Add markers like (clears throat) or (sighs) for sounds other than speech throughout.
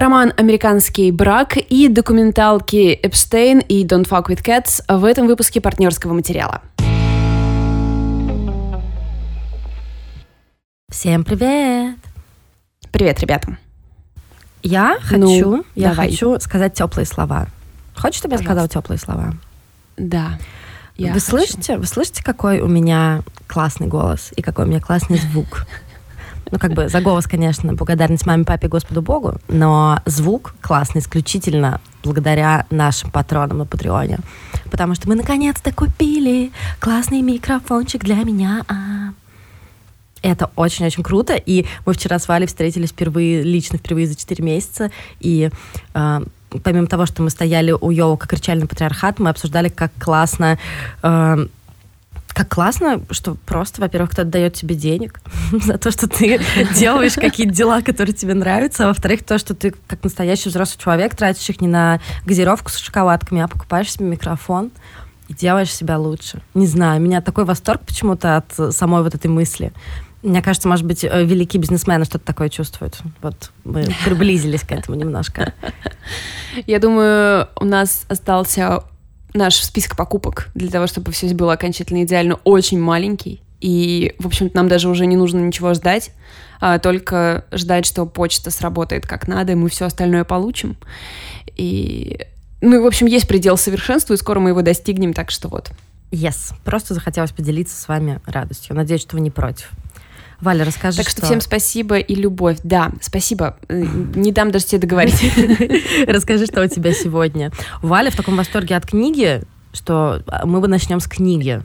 Роман «Американский брак» и документалки «Эпштейн» и «Don't fuck with cats» в этом выпуске партнерского материала. Всем привет! Привет, ребята! Я хочу, ну, я давай. хочу сказать теплые слова. Хочешь, чтобы я сказала теплые слова? Да. Я вы хочу. слышите, вы слышите, какой у меня классный голос и какой у меня классный звук? Ну, как бы за голос, конечно, благодарность маме, папе, Господу Богу, но звук классный исключительно благодаря нашим патронам на Патреоне. Потому что мы наконец-то купили классный микрофончик для меня. Это очень-очень круто. И мы вчера с Валей встретились впервые, лично впервые за 4 месяца. И э, помимо того, что мы стояли у Йоука, кричали на патриархат, мы обсуждали, как классно э, как классно, что просто, во-первых, кто-то дает тебе денег (laughs) за то, что ты (laughs) делаешь какие-то дела, которые тебе нравятся, а во-вторых, то, что ты как настоящий взрослый человек тратишь их не на газировку с шоколадками, а покупаешь себе микрофон и делаешь себя лучше. Не знаю, у меня такой восторг почему-то от самой вот этой мысли. Мне кажется, может быть, э, великие бизнесмены что-то такое чувствуют. Вот мы приблизились к этому немножко. (laughs) Я думаю, у нас остался наш список покупок для того, чтобы все было окончательно идеально, очень маленький. И, в общем-то, нам даже уже не нужно ничего ждать, а только ждать, что почта сработает как надо, и мы все остальное получим. И, ну, и, в общем, есть предел совершенства, и скоро мы его достигнем, так что вот. Yes. Просто захотелось поделиться с вами радостью. Надеюсь, что вы не против. Валя, расскажи, Так что, что всем спасибо и любовь. Да, спасибо. Э, не дам даже тебе договорить. (laughs) Расскажи, что у тебя сегодня. Валя в таком восторге от книги, что а, мы бы начнем с книги.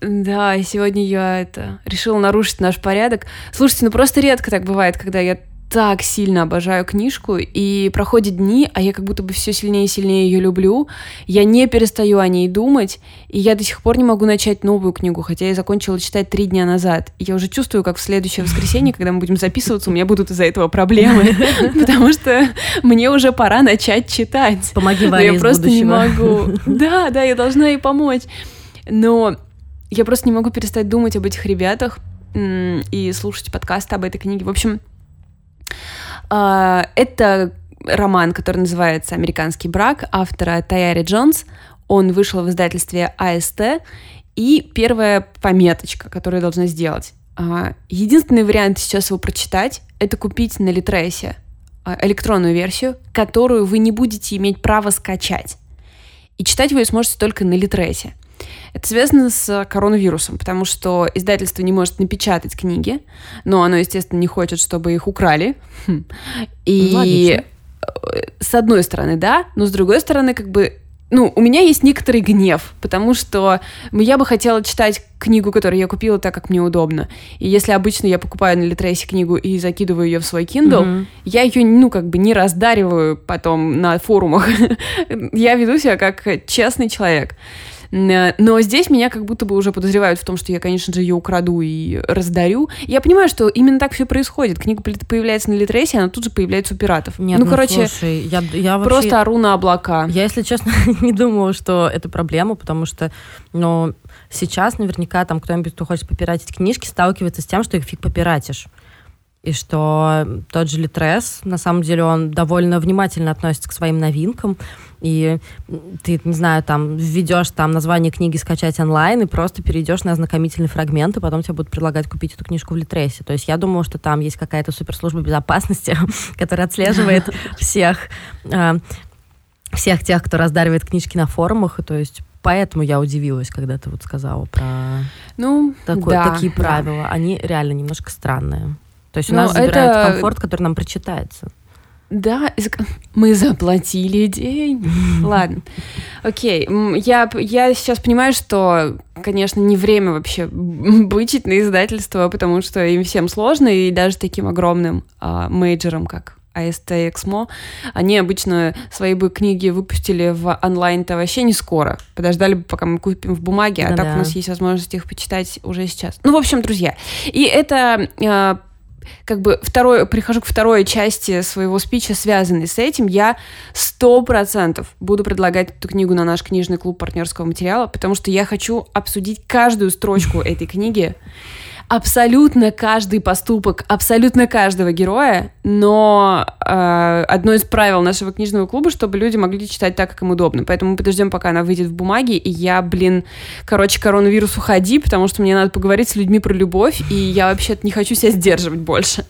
Да, сегодня я это решила нарушить наш порядок. Слушайте, ну просто редко так бывает, когда я так сильно обожаю книжку, и проходят дни, а я как будто бы все сильнее и сильнее ее люблю. Я не перестаю о ней думать, и я до сих пор не могу начать новую книгу, хотя я закончила читать три дня назад. И я уже чувствую, как в следующее воскресенье, когда мы будем записываться, у меня будут из-за этого проблемы, (laughs) потому что мне уже пора начать читать. Помоги Варе я просто не могу. (laughs) Да, да, я должна ей помочь. Но я просто не могу перестать думать об этих ребятах и слушать подкасты об этой книге. В общем, это роман, который называется «Американский брак» автора Таяри Джонс. Он вышел в издательстве АСТ. И первая пометочка, которую я должна сделать. А, единственный вариант сейчас его прочитать — это купить на Литресе а, электронную версию, которую вы не будете иметь права скачать. И читать вы ее сможете только на Литресе. Это связано с коронавирусом, потому что издательство не может напечатать книги, но оно, естественно, не хочет, чтобы их украли. Хм. И Логично. Э, с одной стороны, да, но с другой стороны, как бы ну, у меня есть некоторый гнев, потому что я бы хотела читать книгу, которую я купила, так как мне удобно. И если обычно я покупаю на Литресе книгу и закидываю ее в свой Kindle, mm-hmm. я ее, ну, как бы не раздариваю потом на форумах. (laughs) я веду себя как честный человек. Э, но здесь меня как будто бы уже подозревают в том, что я, конечно же, ее украду и раздарю. Я понимаю, что именно так все происходит. Книга появляется на Литресе, она тут же появляется у пиратов. Нет, ну, ну короче, слушай, я, я вообще... просто ору на облака. Я, если честно, (laughs) не думала, что это проблема, потому что, ну, сейчас наверняка там кто-нибудь, кто хочет попиратить книжки, сталкивается с тем, что их фиг попиратишь и что тот же Литрес, на самом деле, он довольно внимательно относится к своим новинкам, и ты, не знаю, там, введешь там название книги скачать онлайн и просто перейдешь на ознакомительный фрагмент, и потом тебе будут предлагать купить эту книжку в Литресе. То есть я думала, что там есть какая-то суперслужба безопасности, (laughs) которая отслеживает (laughs) всех, а, всех тех, кто раздаривает книжки на форумах, и то есть поэтому я удивилась, когда ты вот сказала про ну, такой, да, такие правила. Да. Они реально немножко странные. То есть у ну, нас забирают это... комфорт, который нам прочитается. Да, мы заплатили деньги. (laughs) Ладно. Окей. Я, я сейчас понимаю, что, конечно, не время вообще (laughs) бычить на издательство, потому что им всем сложно, и даже таким огромным а, мейджером, как АСТ и Эксмо, они обычно свои бы книги выпустили в онлайн-то вообще не скоро. Подождали бы, пока мы купим в бумаге, а ну, так да. у нас есть возможность их почитать уже сейчас. Ну, в общем, друзья, и это а, как бы второй, прихожу к второй части своего спича, связанной с этим, я сто процентов буду предлагать эту книгу на наш книжный клуб партнерского материала, потому что я хочу обсудить каждую строчку этой книги, абсолютно каждый поступок абсолютно каждого героя, но э, одно из правил нашего книжного клуба, чтобы люди могли читать так, как им удобно. Поэтому мы подождем, пока она выйдет в бумаге, и я, блин, короче, коронавирус уходи, потому что мне надо поговорить с людьми про любовь, и я вообще не хочу себя сдерживать больше.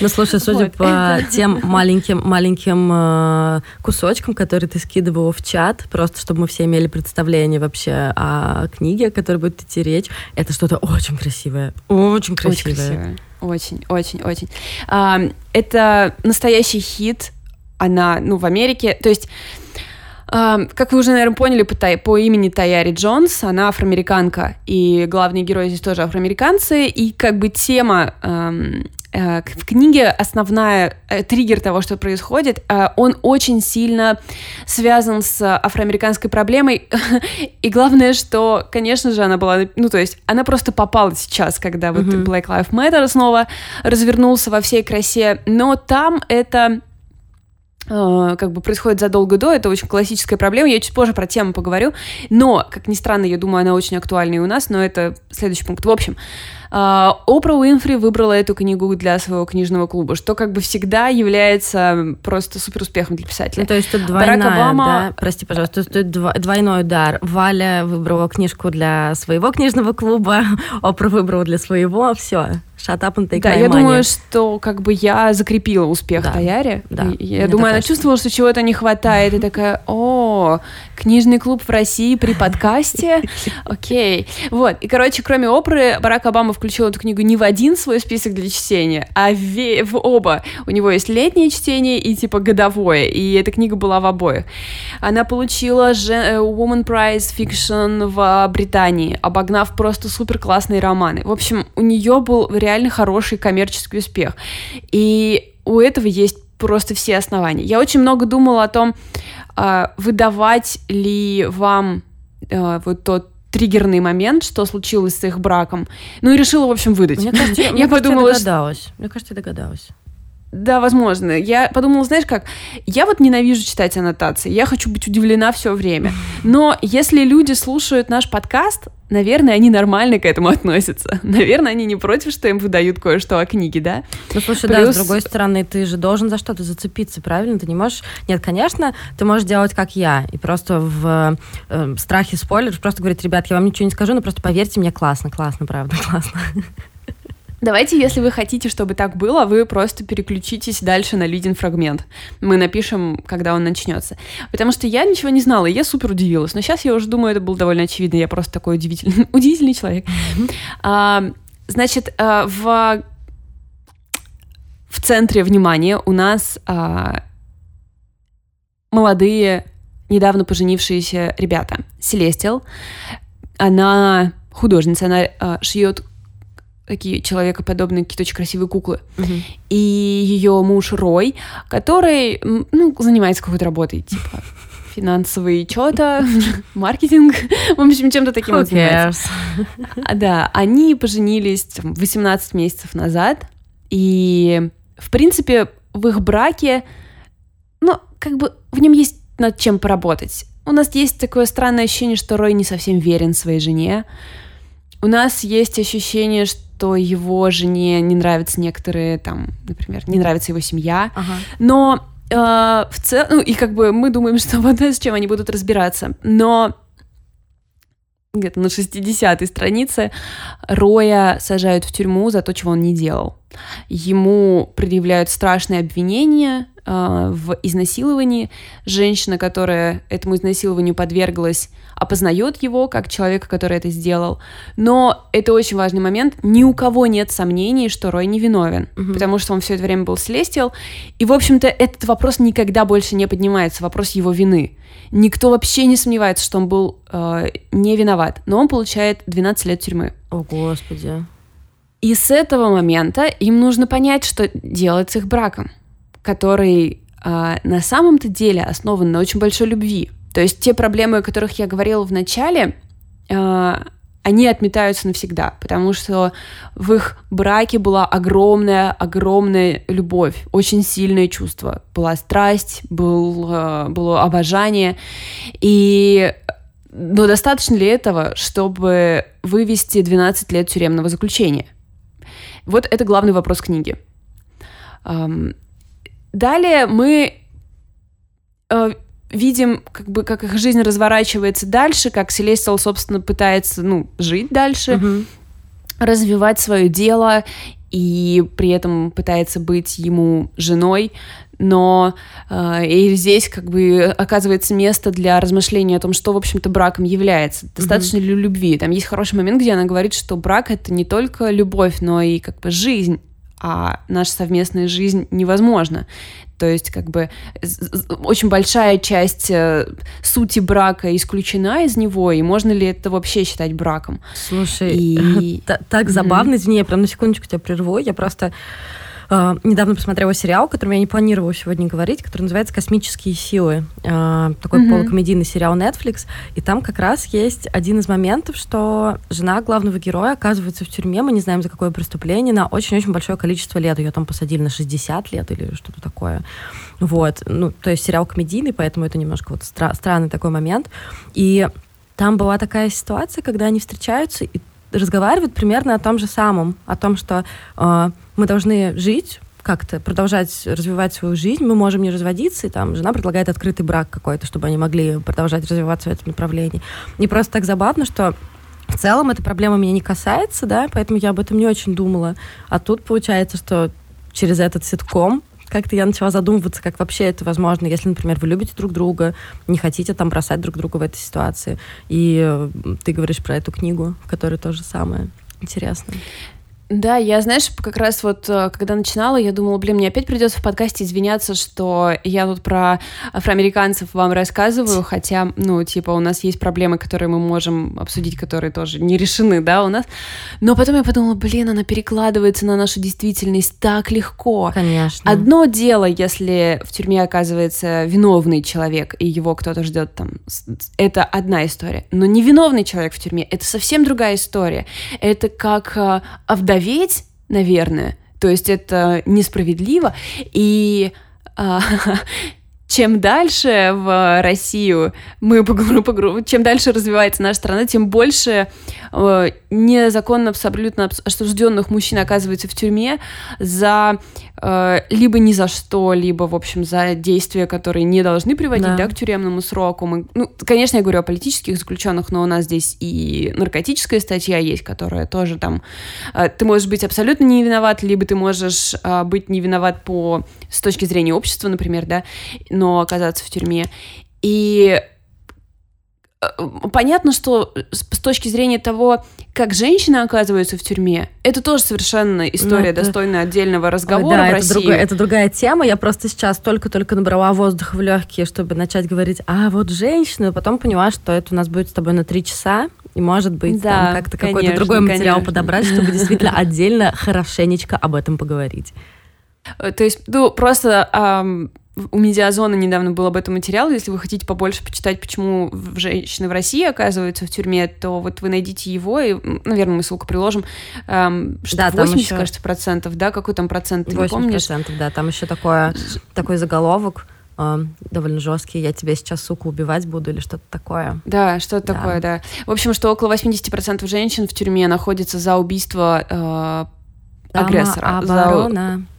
Ну, слушай, судя вот. по тем маленьким маленьким э, кусочкам, которые ты скидывала в чат, просто чтобы мы все имели представление вообще о книге, о которой будет идти речь, это что-то очень красивое, очень красивое. Очень красивое. Очень, очень, очень. А, это настоящий хит. Она, ну, в Америке. То есть как вы уже, наверное, поняли по, по имени Таяри Джонс, она афроамериканка, и главные герои здесь тоже афроамериканцы, и как бы тема э, в книге основная э, триггер того, что происходит, э, он очень сильно связан с афроамериканской проблемой, (laughs) и главное, что, конечно же, она была, ну то есть, она просто попала сейчас, когда вот mm-hmm. Black Lives Matter снова развернулся во всей красе, но там это как бы происходит задолго до, это очень классическая проблема, я чуть позже про тему поговорю, но, как ни странно, я думаю, она очень актуальна и у нас, но это следующий пункт. В общем, э, Опра Уинфри выбрала эту книгу для своего книжного клуба, что как бы всегда является просто супер успехом для писателя. Ну, то есть тут двойная, Барак Обама... да? Прости, пожалуйста, тут двойной удар. Валя выбрала книжку для своего книжного клуба, (laughs) Опра выбрала для своего, все. Shut up and take Да, my я money. думаю, что как бы я закрепила успех да. Таяре. Да. я думаю, она чувствовала, что чего-то не хватает, и такая, о, книжный клуб в России при подкасте, (laughs) окей. Вот, и, короче, кроме оперы, Барак Обама включил эту книгу не в один свой список для чтения, а в, в оба. У него есть летнее чтение и, типа, годовое, и эта книга была в обоих. Она получила э, Woman Prize Fiction в Британии, обогнав просто супер классные романы. В общем, у нее был реально хороший коммерческий успех. И у этого есть просто все основания. Я очень много думала о том, а, выдавать ли вам а, вот тот триггерный момент, что случилось с их браком. Ну и решила, в общем, выдать. Мне кажется, я, (laughs) мне подумала, кажется, я догадалась. Мне кажется, я догадалась. Да, возможно. Я подумала, знаешь как, я вот ненавижу читать аннотации, я хочу быть удивлена все время. (laughs) Но если люди слушают наш подкаст, наверное, они нормально к этому относятся. (laughs) Наверное, они не против, что им выдают кое-что о книге, да? Ну, слушай, Плюс... да, с другой стороны, ты же должен за что-то зацепиться, правильно? Ты не можешь... Нет, конечно, ты можешь делать, как я, и просто в э, страхе спойлеров просто говорить, ребят, я вам ничего не скажу, но просто поверьте мне, классно, классно, правда, (laughs) классно. Давайте, если вы хотите, чтобы так было, вы просто переключитесь дальше на лидин фрагмент. Мы напишем, когда он начнется. Потому что я ничего не знала, и я супер удивилась. Но сейчас я уже думаю, это было довольно очевидно. Я просто такой удивительный, (laughs) удивительный человек. А, значит, а, в, в центре внимания у нас а, молодые, недавно поженившиеся ребята. Селестил. Она художница, она а, шьет такие человекоподобные какие-то очень красивые куклы. Угу. И ее муж Рой, который, ну, занимается какой-то работой, типа финансовый что-то, (laughs) маркетинг, (laughs) в общем, чем-то таким Who занимается. (laughs) А, да, они поженились там, 18 месяцев назад, и, в принципе, в их браке, ну, как бы в нем есть над чем поработать. У нас есть такое странное ощущение, что Рой не совсем верен своей жене. У нас есть ощущение, что что его жене не нравятся некоторые, там, например, не нравится его семья. Ага. Но э, в целом, ну, и как бы мы думаем, (laughs) что вот с чем они будут разбираться. Но где-то на 60-й странице Роя сажают в тюрьму за то, чего он не делал. Ему предъявляют страшные обвинения в изнасиловании. Женщина, которая этому изнасилованию подверглась, опознает его как человека, который это сделал. Но это очень важный момент. Ни у кого нет сомнений, что Рой невиновен, угу. потому что он все это время был слестил. И, в общем-то, этот вопрос никогда больше не поднимается, вопрос его вины. Никто вообще не сомневается, что он был э, не виноват, но он получает 12 лет тюрьмы. О, Господи. И с этого момента им нужно понять, что делать с их браком, который э, на самом-то деле основан на очень большой любви. То есть те проблемы, о которых я говорила в начале, э, они отметаются навсегда, потому что в их браке была огромная, огромная любовь, очень сильное чувство. Была страсть, был, э, было обожание. И но достаточно ли этого, чтобы вывести 12 лет тюремного заключения? Вот это главный вопрос книги. Далее мы э, видим, как бы, как их жизнь разворачивается дальше, как Селестиал, собственно, пытается, ну, жить дальше, угу. развивать свое дело и при этом пытается быть ему женой, но э, и здесь как бы оказывается место для размышления о том, что, в общем-то, браком является. Достаточно mm-hmm. ли любви? Там есть хороший момент, где она говорит, что брак — это не только любовь, но и как бы жизнь, а наша совместная жизнь невозможна. То есть, как бы, очень большая часть э, сути брака исключена из него, и можно ли это вообще считать браком? Слушай, и... (laughs) так забавно, извини, я прям на секундочку тебя прерву, я просто Uh, недавно посмотрела сериал, о котором я не планировала сегодня говорить, который называется «Космические силы». Uh, такой mm-hmm. полукомедийный сериал Netflix. И там как раз есть один из моментов, что жена главного героя оказывается в тюрьме, мы не знаем, за какое преступление, на очень-очень большое количество лет. Ее там посадили на 60 лет или что-то такое. Вот. Ну, то есть сериал комедийный, поэтому это немножко вот стра- странный такой момент. И там была такая ситуация, когда они встречаются и разговаривают примерно о том же самом, о том, что э, мы должны жить как-то продолжать развивать свою жизнь, мы можем не разводиться, и там жена предлагает открытый брак какой-то, чтобы они могли продолжать развиваться в этом направлении. И просто так забавно, что в целом эта проблема меня не касается, да, поэтому я об этом не очень думала. А тут получается, что через этот ситком как-то я начала задумываться, как вообще это возможно, если, например, вы любите друг друга, не хотите там бросать друг друга в этой ситуации. И э, ты говоришь про эту книгу, в которой то же самое. Интересно. Да, я, знаешь, как раз вот, э, когда начинала, я думала, блин, мне опять придется в подкасте извиняться, что я тут про афроамериканцев вам рассказываю, хотя, ну, типа, у нас есть проблемы, которые мы можем обсудить, которые тоже не решены, да, у нас. Но потом я подумала, блин, она перекладывается на нашу действительность так легко. Конечно. Одно дело, если в тюрьме оказывается виновный человек, и его кто-то ждет там, это одна история. Но невиновный человек в тюрьме — это совсем другая история. Это как э, овдоветь, наверное. То есть это несправедливо. И а, (laughs) чем дальше в Россию мы (laughs) погру, погру, чем дальше развивается наша страна, тем больше э, незаконно абсолютно осужденных мужчин оказывается в тюрьме за либо ни за что, либо, в общем, за действия, которые не должны приводить да. Да, к тюремному сроку. Мы, ну, конечно, я говорю о политических заключенных, но у нас здесь и наркотическая статья есть, которая тоже там... Э, ты можешь быть абсолютно не виноват, либо ты можешь э, быть не виноват по, с точки зрения общества, например, да, но оказаться в тюрьме. И Э, понятно, что с точки зрения того, как женщины оказываются в тюрьме, это тоже совершенно история, ну, это... достойная отдельного разговора Ой, да, в России. Это, другая, это другая тема. Я просто сейчас только-только набрала воздух в легкие, чтобы начать говорить, а вот женщины, потом поняла, что это у нас будет с тобой на три часа, и может быть да, как-то какой-то другой материал конечно. подобрать, чтобы действительно (laughs) отдельно хорошенечко об этом поговорить. Э, то есть, ну, просто у Медиазона недавно был об этом материал. Если вы хотите побольше почитать, почему женщины в России оказываются в тюрьме, то вот вы найдите его, и, наверное, мы ссылку приложим, эм, что да, 80, еще... кажется, процентов, да? Какой там процент, ты 80 не помнишь? процентов, да. Там еще такое, такой заголовок, э, довольно жесткий, я тебя сейчас, сука, убивать буду или что-то такое. Да, что-то да. такое, да. В общем, что около 80% женщин в тюрьме находятся за убийство э, агрессора. Оборона. За...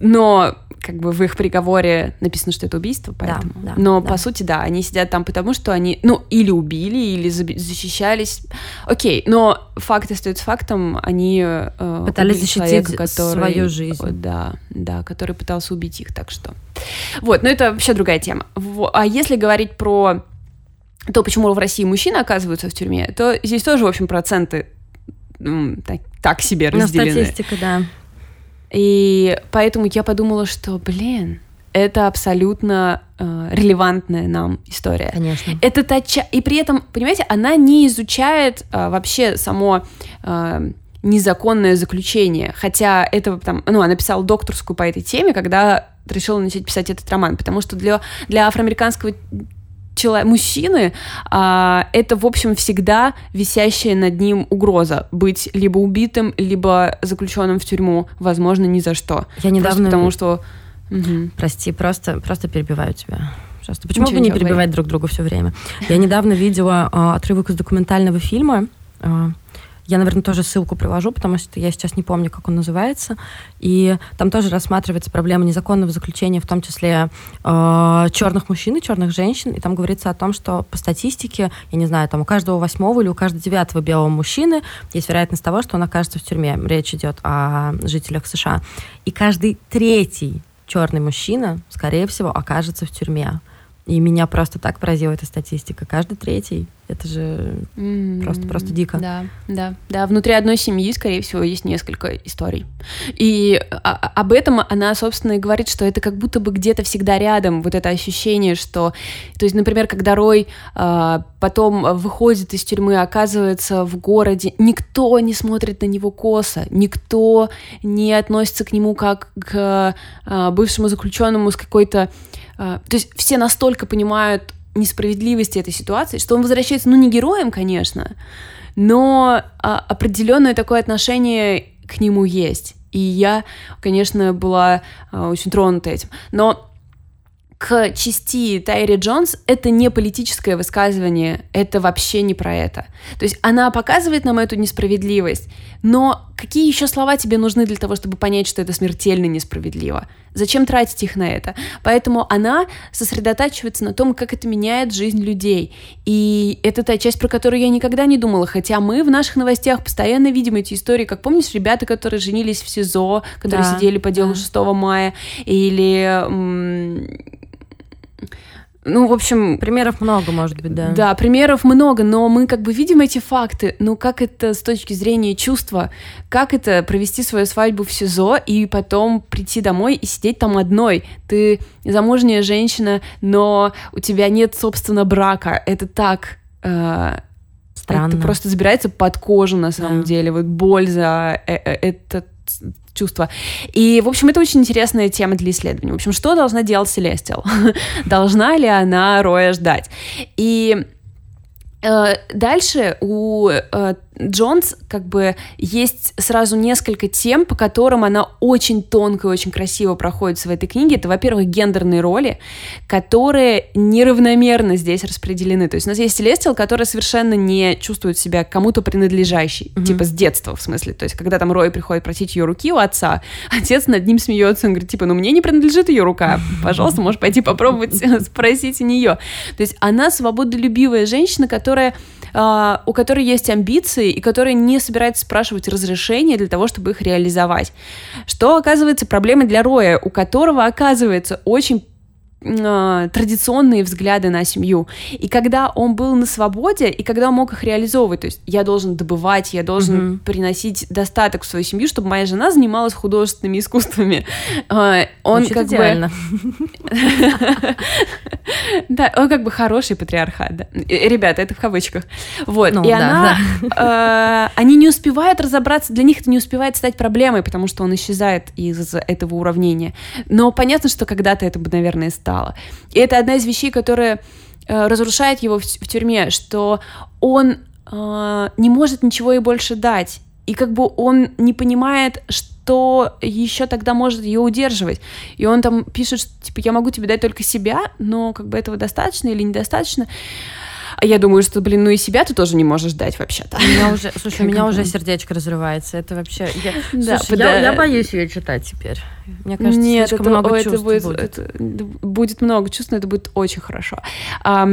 Но как бы в их приговоре написано, что это убийство, поэтому. Да, да, Но да. по сути, да, они сидят там потому, что они, ну, или убили, или защищались. Окей, но факт остается фактом, они э, пытались защитить человека, который, свою жизнь. Да, да, который пытался убить их, так что. Вот, но это вообще другая тема. А если говорить про то, почему в России мужчины оказываются в тюрьме, то здесь тоже, в общем, проценты так, так себе разделены. Но статистика, да. И поэтому я подумала, что, блин, это абсолютно э, релевантная нам история. Конечно. Это та ча... И при этом, понимаете, она не изучает э, вообще само э, незаконное заключение. Хотя это там, ну, она писала докторскую по этой теме, когда решила начать писать этот роман, потому что для, для афроамериканского человек, мужчины, а, это, в общем, всегда висящая над ним угроза быть либо убитым, либо заключенным в тюрьму, возможно, ни за что. Я недавно... Просто потому что... Угу. Прости, просто, просто перебиваю тебя. Пожалуйста. Почему бы не перебивать говори. друг друга все время? Я недавно видела а, отрывок из документального фильма. А, Я, наверное, тоже ссылку привожу, потому что я сейчас не помню, как он называется. И там тоже рассматривается проблема незаконного заключения, в том числе э, черных мужчин и черных женщин. И там говорится о том, что по статистике, я не знаю, там у каждого восьмого или у каждого девятого белого мужчины есть вероятность того, что он окажется в тюрьме. Речь идет о жителях США. И каждый третий черный мужчина, скорее всего, окажется в тюрьме. И меня просто так поразила эта статистика. Каждый третий. Это же mm-hmm. просто, просто дико. Да, да, да. Внутри одной семьи, скорее всего, есть несколько историй. И а, а, об этом она, собственно, и говорит, что это как будто бы где-то всегда рядом, вот это ощущение, что... То есть, например, когда Рой а, потом выходит из тюрьмы, оказывается в городе, никто не смотрит на него косо, никто не относится к нему как к а, бывшему заключенному с какой-то то есть все настолько понимают несправедливости этой ситуации, что он возвращается, ну, не героем, конечно, но а, определенное такое отношение к нему есть. И я, конечно, была а, очень тронута этим. Но к части Тайри Джонс это не политическое высказывание, это вообще не про это. То есть она показывает нам эту несправедливость, но какие еще слова тебе нужны для того, чтобы понять, что это смертельно несправедливо? Зачем тратить их на это? Поэтому она сосредотачивается на том, как это меняет жизнь людей. И это та часть, про которую я никогда не думала, хотя мы в наших новостях постоянно видим эти истории, как помнишь, ребята, которые женились в СИЗО, которые да, сидели по делу да. 6 мая, или ну, в общем... Примеров много, может быть, да. Да, примеров много, но мы как бы видим эти факты. Ну, как это с точки зрения чувства? Как это провести свою свадьбу в СИЗО и потом прийти домой и сидеть там одной? Ты замужняя женщина, но у тебя нет, собственно, брака. Это так... Э, Странно. Это просто забирается под кожу, на самом да. деле. Вот боль за э, э, этот чувства. И, в общем, это очень интересная тема для исследования. В общем, что должна делать Селестиал? (laughs) Должна ли она Роя ждать? И э, Дальше у э, Джонс как бы есть сразу несколько тем, по которым она очень тонко и очень красиво проходит в этой книге. Это, во-первых, гендерные роли, которые неравномерно здесь распределены. То есть у нас есть Селестил, который совершенно не чувствует себя кому-то принадлежащей, mm-hmm. типа с детства в смысле. То есть когда там Рой приходит просить ее руки у отца, отец над ним смеется, он говорит, типа, ну мне не принадлежит ее рука, пожалуйста, можешь пойти попробовать (laughs) спросить у нее. То есть она свободолюбивая женщина, которая а, у которой есть амбиции и которая не собирается спрашивать разрешения для того, чтобы их реализовать. Что оказывается проблемой для Роя, у которого оказывается очень а, традиционные взгляды на семью. И когда он был на свободе, и когда он мог их реализовывать, то есть я должен добывать, я должен mm-hmm. приносить достаток в свою семью, чтобы моя жена занималась художественными искусствами. А, он Значит, как идеально. бы... (laughs) Да, он как бы хороший патриархат. Да. Ребята, это в кавычках. Вот. Ну, и она... Э, они не успевают разобраться, для них это не успевает стать проблемой, потому что он исчезает из этого уравнения. Но понятно, что когда-то это бы, наверное, стало. И это одна из вещей, которая э, разрушает его в тюрьме, что он э, не может ничего ей больше дать. И как бы он не понимает, что еще тогда может ее удерживать. И он там пишет, что типа я могу тебе дать только себя, но как бы этого достаточно или недостаточно. А я думаю, что, блин, ну и себя ты тоже не можешь дать вообще-то. У меня (laughs) уже, слушай, у меня уже сердечко разрывается. Это вообще... Я, да, слушай. Я, я боюсь ее читать теперь. Мне кажется, Нет, это, много это чувств будет, будет. Это, будет много чувств, но это будет очень хорошо. А,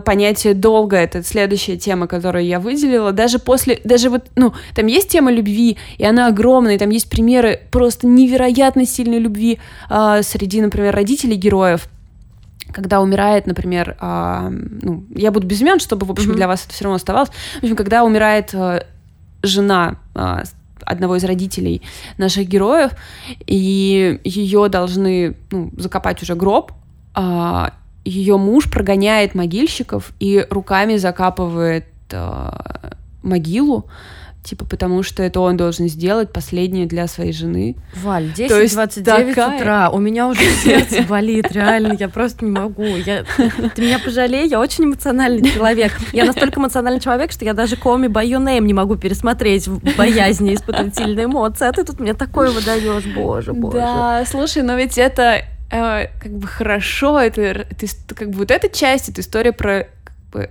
понятие долга — это следующая тема, которую я выделила. Даже после... Даже вот, ну, там есть тема любви, и она огромная, и там есть примеры просто невероятно сильной любви а, среди, например, родителей героев когда умирает, например, э, ну, я буду без имен, чтобы, в общем, mm-hmm. для вас это все равно оставалось. В общем, когда умирает э, жена э, одного из родителей наших героев, и ее должны ну, закопать уже гроб, э, ее муж прогоняет могильщиков и руками закапывает э, могилу, типа, потому что это он должен сделать последнее для своей жены. Валь, 10-29 такая... утра, у меня уже (laughs) сердце болит, реально, я просто не могу. Я... Ты меня пожалей, я очень эмоциональный человек. Я настолько эмоциональный человек, что я даже Коми by Your Name не могу пересмотреть в боязни испытывать сильные эмоции, а ты тут мне такое выдаешь, боже, боже. Да, слушай, но ведь это э, как бы хорошо, это, это как бы вот эта часть, это история про как бы,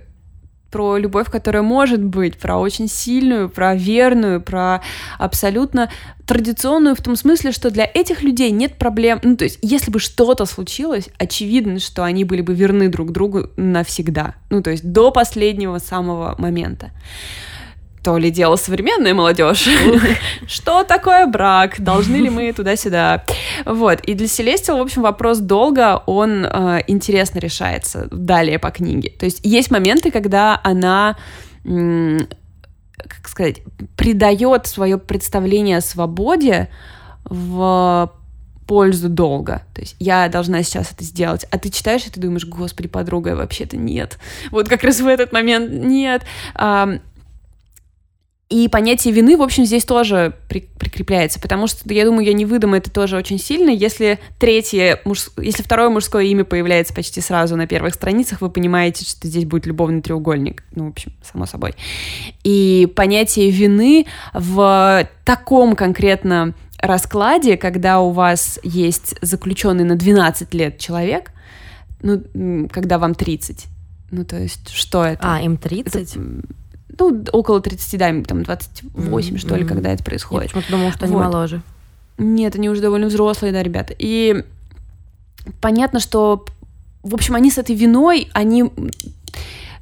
про любовь, которая может быть, про очень сильную, про верную, про абсолютно традиционную в том смысле, что для этих людей нет проблем. Ну, то есть, если бы что-то случилось, очевидно, что они были бы верны друг другу навсегда. Ну, то есть, до последнего самого момента то ли дело современная молодежь. (laughs) Что такое брак? Должны ли мы (laughs) туда-сюда? Вот. И для Селестил, в общем, вопрос долго, он э, интересно решается далее по книге. То есть есть моменты, когда она как сказать, придает свое представление о свободе в пользу долга. То есть я должна сейчас это сделать. А ты читаешь и ты думаешь, господи, подруга, вообще-то нет. Вот как раз в этот момент нет. И понятие вины, в общем, здесь тоже при, прикрепляется, потому что, я думаю, я не выдам это тоже очень сильно. Если третье, муж... если второе мужское имя появляется почти сразу на первых страницах, вы понимаете, что здесь будет любовный треугольник. Ну, в общем, само собой. И понятие вины в таком конкретно раскладе, когда у вас есть заключенный на 12 лет человек, ну, когда вам 30, ну, то есть, что это? А, им 30? Это, ну, около 30, да, там 28, mm-hmm. что ли, когда это происходит. Я почему-то думала, что вот. они моложе. Нет, они уже довольно взрослые, да, ребята. И понятно, что, в общем, они с этой виной, они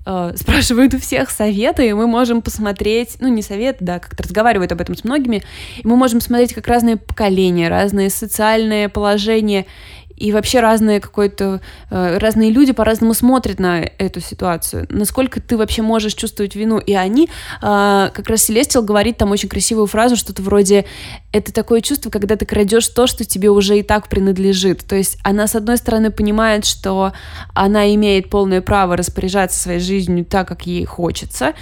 э, спрашивают у всех советы, и мы можем посмотреть, ну, не советы, да, как-то разговаривают об этом с многими, и мы можем смотреть, как разные поколения, разные социальные положения и вообще разные какой-то э, разные люди по-разному смотрят на эту ситуацию. Насколько ты вообще можешь чувствовать вину? И они, э, как раз Селестил говорит там очень красивую фразу, что-то вроде это такое чувство, когда ты крадешь то, что тебе уже и так принадлежит. То есть она, с одной стороны, понимает, что она имеет полное право распоряжаться своей жизнью так, как ей хочется,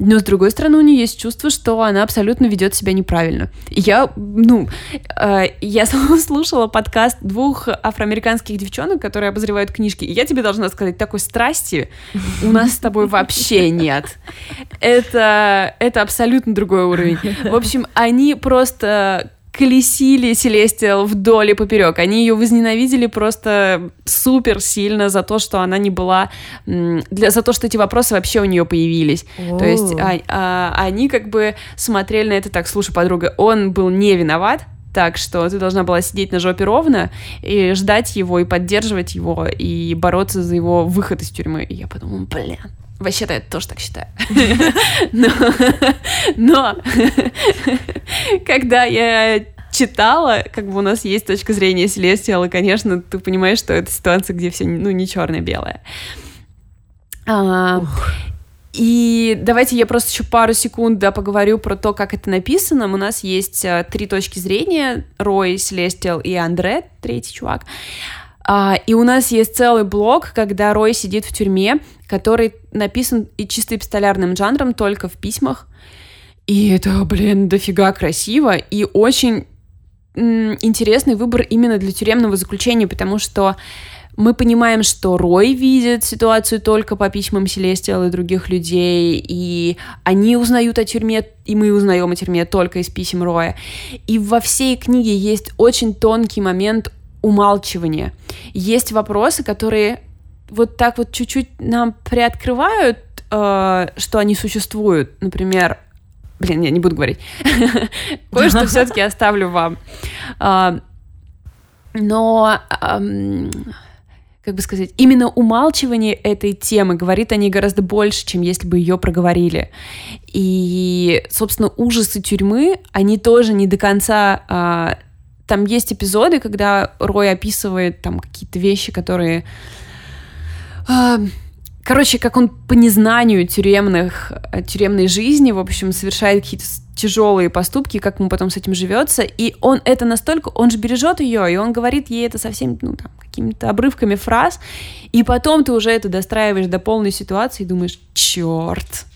но, с другой стороны, у нее есть чувство, что она абсолютно ведет себя неправильно. Я, ну, э, я (laughs) слушала подкаст двух афроамериканских девчонок, которые обозревают книжки, и я тебе должна сказать, такой страсти у нас с тобой вообще нет. Это, это абсолютно другой уровень. В общем, они просто колесили Селестиал вдоль и поперек. Они ее возненавидели просто супер сильно за то, что она не была... Для, за то, что эти вопросы вообще у нее появились. О. То есть а, а, они как бы смотрели на это так, слушай, подруга, он был не виноват, так что ты должна была сидеть на жопе ровно и ждать его, и поддерживать его, и бороться за его выход из тюрьмы. И я подумала, блин, Вообще-то я тоже так считаю. (laughs) Но, но когда я читала, как бы у нас есть точка зрения Селестиала, конечно, ты понимаешь, что это ситуация, где все, ну, не черное-белое. А, и давайте я просто еще пару секунд да, поговорю про то, как это написано. У нас есть а, три точки зрения. Рой, Селестиал и Андре, третий чувак. А, и у нас есть целый блок, когда Рой сидит в тюрьме, который написан и чисто эпистолярным жанром, только в письмах. И это, блин, дофига красиво и очень интересный выбор именно для тюремного заключения, потому что мы понимаем, что Рой видит ситуацию только по письмам Селестиал и других людей, и они узнают о тюрьме, и мы узнаем о тюрьме только из писем Роя. И во всей книге есть очень тонкий момент умалчивания. Есть вопросы, которые вот так вот чуть-чуть нам приоткрывают, э, что они существуют. Например, блин, я не буду говорить. (laughs) Кое-что (laughs) все-таки оставлю вам. А, но как бы сказать, именно умалчивание этой темы говорит о ней гораздо больше, чем если бы ее проговорили. И, собственно, ужасы тюрьмы, они тоже не до конца а, там есть эпизоды, когда Рой описывает там какие-то вещи, которые... Э, короче, как он по незнанию тюремных, тюремной жизни, в общем, совершает какие-то тяжелые поступки, как ему потом с этим живется, и он это настолько, он же бережет ее, и он говорит ей это совсем, ну, там, какими-то обрывками фраз, и потом ты уже это достраиваешь до полной ситуации и думаешь, черт,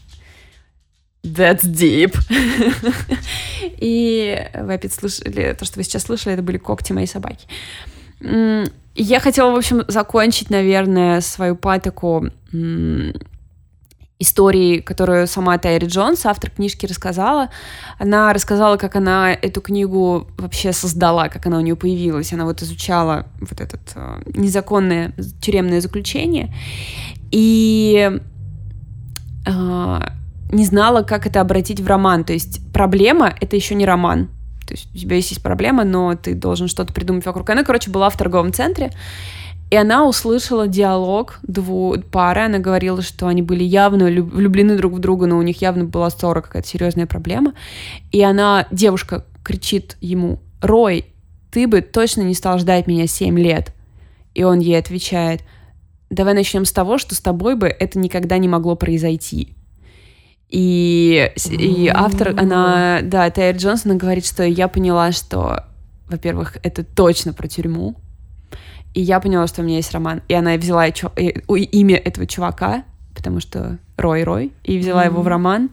That's deep. (laughs) И вы опять слышали, то, что вы сейчас слышали, это были когти моей собаки. Я хотела, в общем, закончить, наверное, свою патоку истории, которую сама Тайри Джонс, автор книжки, рассказала. Она рассказала, как она эту книгу вообще создала, как она у нее появилась. Она вот изучала вот это э, незаконное тюремное заключение. И э, не знала, как это обратить в роман. То есть проблема — это еще не роман. То есть у тебя есть проблема, но ты должен что-то придумать вокруг. Она, короче, была в торговом центре, и она услышала диалог двух пары. Она говорила, что они были явно влюблены друг в друга, но у них явно была ссора, какая-то серьезная проблема. И она, девушка, кричит ему, Рой, ты бы точно не стал ждать меня 7 лет. И он ей отвечает, давай начнем с того, что с тобой бы это никогда не могло произойти. И, и автор, она, да, Тайр Джонсон говорит, что я поняла, что, во-первых, это точно про тюрьму, и я поняла, что у меня есть роман. И она взяла имя этого чувака, потому что Рой Рой, и взяла mm-hmm. его в роман.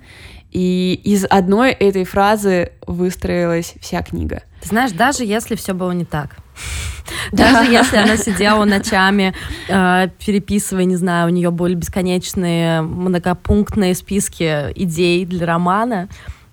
И из одной этой фразы выстроилась вся книга. Ты знаешь, даже если все было не так, (laughs) даже если она сидела ночами, э, переписывая, не знаю, у нее были бесконечные многопунктные списки идей для романа,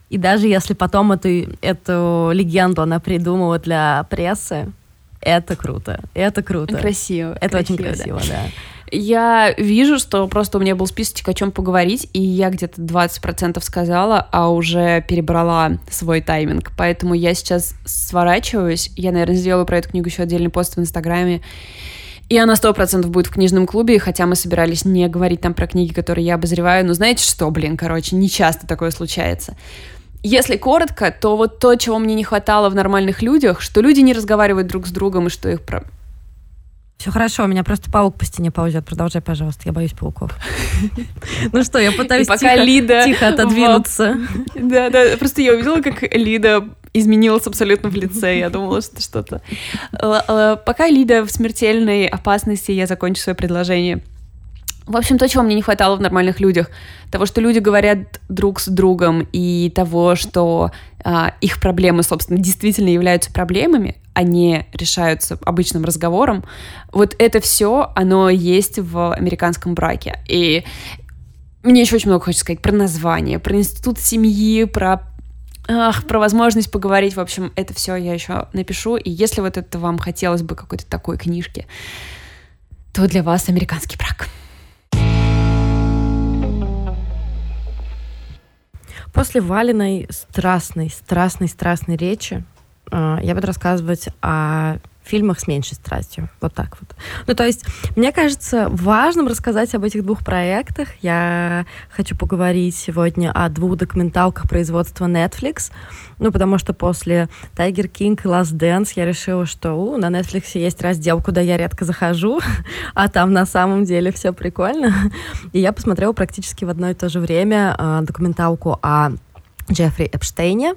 и даже если потом эту, эту легенду она придумала для прессы, это круто, это круто. Красиво. Это красиво, очень красиво, да. да. Я вижу, что просто у меня был списочек, о чем поговорить, и я где-то 20% сказала, а уже перебрала свой тайминг. Поэтому я сейчас сворачиваюсь. Я, наверное, сделаю про эту книгу еще отдельный пост в Инстаграме. И она сто процентов будет в книжном клубе, хотя мы собирались не говорить там про книги, которые я обозреваю. Но знаете что, блин, короче, не часто такое случается. Если коротко, то вот то, чего мне не хватало в нормальных людях, что люди не разговаривают друг с другом, и что их про все хорошо, у меня просто паук по стене ползет. Продолжай, пожалуйста, я боюсь пауков. (laughs) Ну что, я пытаюсь тихо отодвинуться. (laughs) Да, да, просто я увидела, как Лида изменилась абсолютно в лице. Я думала, что что-то... Пока Лида в смертельной опасности, я закончу свое предложение. В общем, то, чего мне не хватало в нормальных людях, того, что люди говорят друг с другом, и того, что а, их проблемы, собственно, действительно являются проблемами, не решаются обычным разговором. Вот это все, оно есть в американском браке. И мне еще очень много хочется сказать про название, про институт семьи, про Ах, про возможность поговорить, в общем, это все я еще напишу. И если вот это вам хотелось бы какой-то такой книжки, то для вас американский брак. После Валиной страстной, страстной, страстной речи я буду рассказывать о фильмах с меньшей страстью. Вот так вот. Ну, то есть, мне кажется важным рассказать об этих двух проектах. Я хочу поговорить сегодня о двух документалках производства Netflix. Ну, потому что после Tiger King и Last Dance я решила, что у, на Netflix есть раздел, куда я редко захожу, (laughs) а там на самом деле все прикольно. И я посмотрела практически в одно и то же время э, документалку о Джеффри Эпштейне,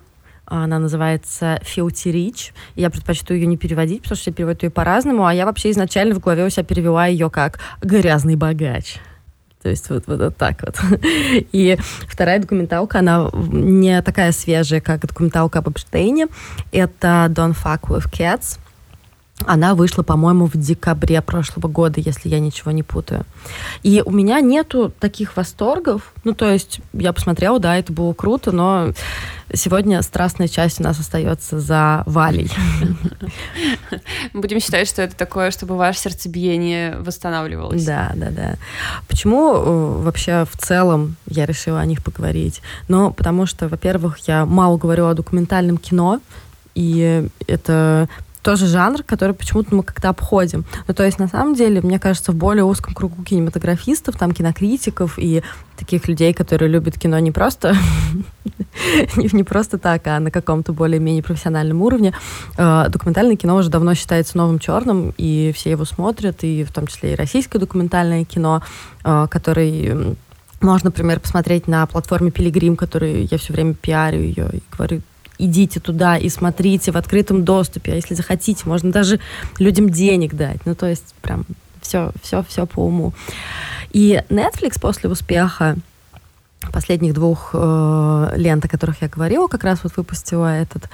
она называется Filthy Rich. Я предпочту ее не переводить, потому что все переводят ее по-разному. А я вообще изначально в голове у себя перевела ее как «грязный богач». То есть вот, вот, вот так вот. (laughs) И вторая документалка, она не такая свежая, как документалка об Эпштейне. Это Don't Fuck With Cats. Она вышла, по-моему, в декабре прошлого года, если я ничего не путаю. И у меня нету таких восторгов. Ну, то есть я посмотрела, да, это было круто, но сегодня страстная часть у нас остается за Валей. Будем считать, что это такое, чтобы ваше сердцебиение восстанавливалось. Да, да, да. Почему э, вообще в целом я решила о них поговорить? Ну, потому что, во-первых, я мало говорю о документальном кино, и это тоже жанр, который почему-то мы как-то обходим. Ну, то есть, на самом деле, мне кажется, в более узком кругу кинематографистов, там, кинокритиков и таких людей, которые любят кино не просто (laughs) не просто так, а на каком-то более-менее профессиональном уровне. Э, документальное кино уже давно считается новым черным, и все его смотрят, и в том числе и российское документальное кино, э, который можно, например, посмотреть на платформе Пилигрим, которую я все время пиарю ее и говорю, идите туда и смотрите в открытом доступе, а если захотите, можно даже людям денег дать. Ну, то есть прям все, все, все по уму. И Netflix после успеха последних двух э, лент, о которых я говорила, как раз вот выпустила этот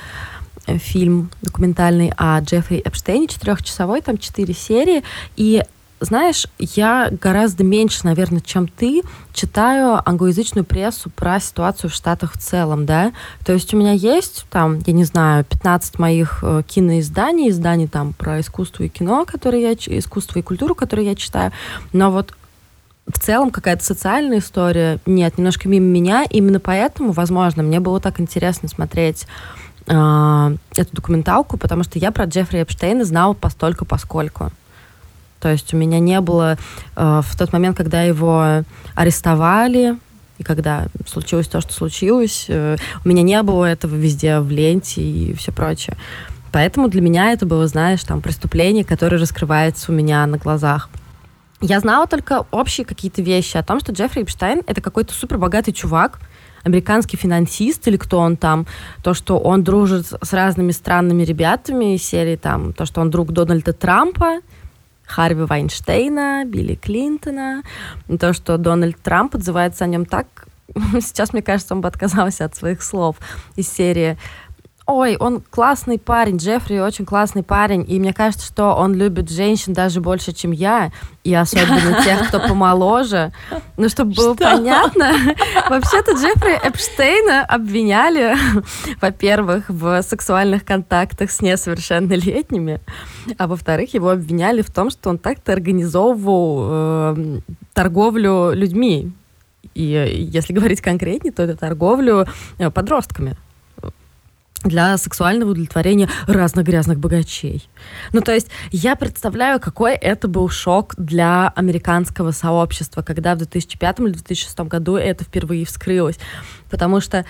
э, фильм документальный о Джеффри Эпштейне, четырехчасовой, там четыре серии, и знаешь, я гораздо меньше, наверное, чем ты, читаю англоязычную прессу про ситуацию в Штатах в целом, да. То есть у меня есть там, я не знаю, 15 моих э, киноизданий, изданий там про искусство и кино, которые я, искусство и культуру, которые я читаю, но вот в целом какая-то социальная история. Нет, немножко мимо меня. Именно поэтому, возможно, мне было так интересно смотреть э, эту документалку, потому что я про Джеффри Эпштейна знала постольку поскольку. То есть у меня не было э, в тот момент, когда его арестовали, и когда случилось то, что случилось, э, у меня не было этого везде в ленте и все прочее. Поэтому для меня это было, знаешь, там преступление, которое раскрывается у меня на глазах. Я знала только общие какие-то вещи о том, что Джеффри Эпштейн — это какой-то супербогатый чувак, американский финансист или кто он там, то, что он дружит с разными странными ребятами из серии там, то, что он друг Дональда Трампа, Харви Вайнштейна, Билли Клинтона, то, что Дональд Трамп отзывается о нем так, (laughs) сейчас, мне кажется, он бы отказался от своих слов из серии ой, он классный парень, Джеффри очень классный парень, и мне кажется, что он любит женщин даже больше, чем я, и особенно тех, кто помоложе. Ну, чтобы было что? понятно, вообще-то Джеффри Эпштейна обвиняли, во-первых, в сексуальных контактах с несовершеннолетними, а во-вторых, его обвиняли в том, что он так-то организовывал э, торговлю людьми. И если говорить конкретнее, то это торговлю э, подростками для сексуального удовлетворения разных грязных богачей. Ну, то есть я представляю, какой это был шок для американского сообщества, когда в 2005 или 2006 году это впервые вскрылось. Потому что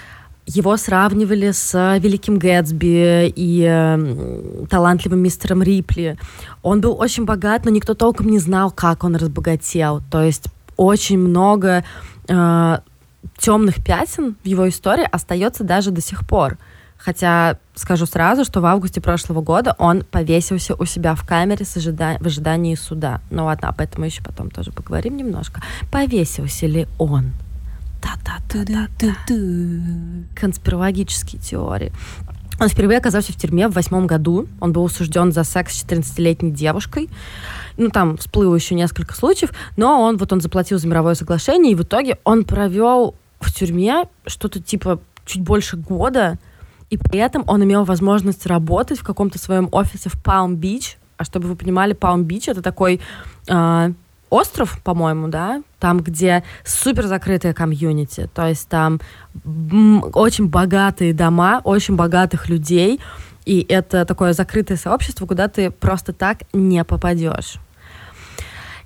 его сравнивали с великим Гэтсби и э, талантливым мистером Рипли. Он был очень богат, но никто толком не знал, как он разбогател. То есть очень много э, темных пятен в его истории остается даже до сих пор. Хотя скажу сразу, что в августе прошлого года он повесился у себя в камере с ожида... в ожидании суда. Ну ладно, об этом мы еще потом тоже поговорим немножко. Повесился ли он? Да-да-да-да-да. Конспирологические теории. Он впервые оказался в тюрьме в восьмом году. Он был осужден за секс с 14-летней девушкой. Ну, там всплыло еще несколько случаев, но он вот он заплатил за мировое соглашение, и в итоге он провел в тюрьме что-то типа чуть больше года, и при этом он имел возможность работать в каком-то своем офисе в Палм-Бич. А чтобы вы понимали, Палм-Бич — это такой э, остров, по-моему, да, там, где супер закрытая комьюнити, то есть там очень богатые дома, очень богатых людей, и это такое закрытое сообщество, куда ты просто так не попадешь.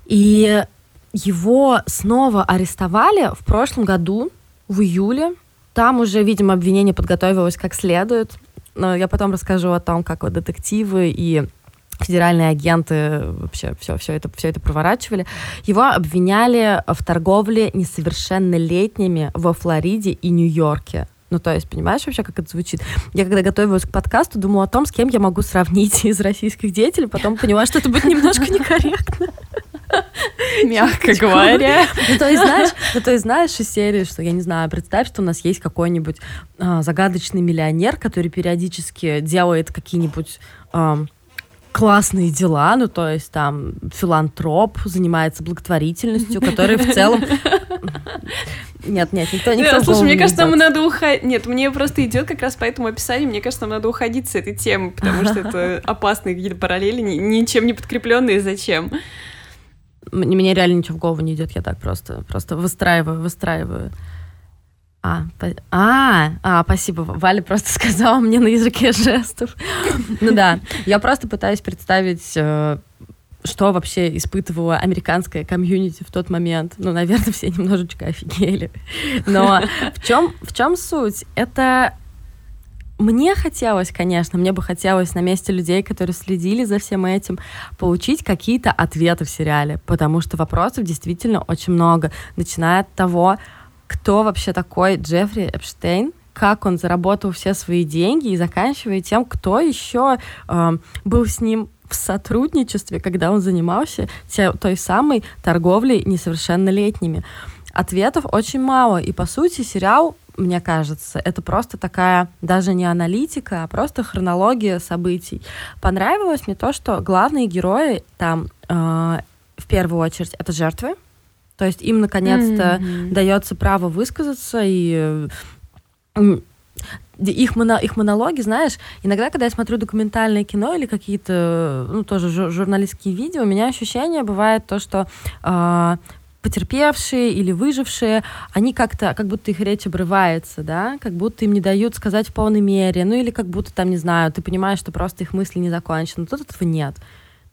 И его снова арестовали в прошлом году, в июле, там уже, видимо, обвинение подготовилось как следует. Но я потом расскажу о том, как вот детективы и федеральные агенты вообще все, все, это, все это проворачивали. Его обвиняли в торговле несовершеннолетними во Флориде и Нью-Йорке. Ну, то есть, понимаешь вообще, как это звучит? Я когда готовилась к подкасту, думала о том, с кем я могу сравнить (laughs) из российских деятелей, потом поняла, что это будет немножко некорректно. (laughs) Мягко говоря. Ну, то есть, знаешь, ну, то есть, знаешь, из серии, что, я не знаю, представь, что у нас есть какой-нибудь а, загадочный миллионер, который периодически делает какие-нибудь а, классные дела, ну, то есть там филантроп, занимается благотворительностью, (laughs) который в целом... Нет, нет, никто, никто да, Слушай, мне кажется, нам надо уходить... Нет, мне просто идет как раз по этому описанию, мне кажется, нам надо уходить с этой темы, потому что это (laughs) опасные какие-то параллели, ничем не подкрепленные, зачем? Мне реально ничего в голову не идет, я так просто, просто выстраиваю, выстраиваю. А, а, а, спасибо. Валя просто (laughs) сказала мне на языке жестов. Ну да, я просто пытаюсь представить, э, что вообще испытывала американская комьюнити в тот момент. Ну, наверное, все немножечко офигели. Но в чем, в чем суть? Это мне хотелось, конечно, мне бы хотелось на месте людей, которые следили за всем этим, получить какие-то ответы в сериале, потому что вопросов действительно очень много, начиная от того, кто вообще такой Джеффри Эпштейн, как он заработал все свои деньги, и заканчивая тем, кто еще э, был с ним в сотрудничестве, когда он занимался те, той самой торговлей несовершеннолетними. Ответов очень мало, и по сути сериал мне кажется. Это просто такая, даже не аналитика, а просто хронология событий. Понравилось мне то, что главные герои там э, в первую очередь это жертвы. То есть им наконец-то mm-hmm. дается право высказаться и их, моно, их монологи, знаешь, иногда, когда я смотрю документальное кино или какие-то, ну, тоже журналистские видео, у меня ощущение бывает то, что э, потерпевшие или выжившие, они как-то, как будто их речь обрывается, да, как будто им не дают сказать в полной мере, ну или как будто там, не знаю, ты понимаешь, что просто их мысли не закончены. Тут этого нет.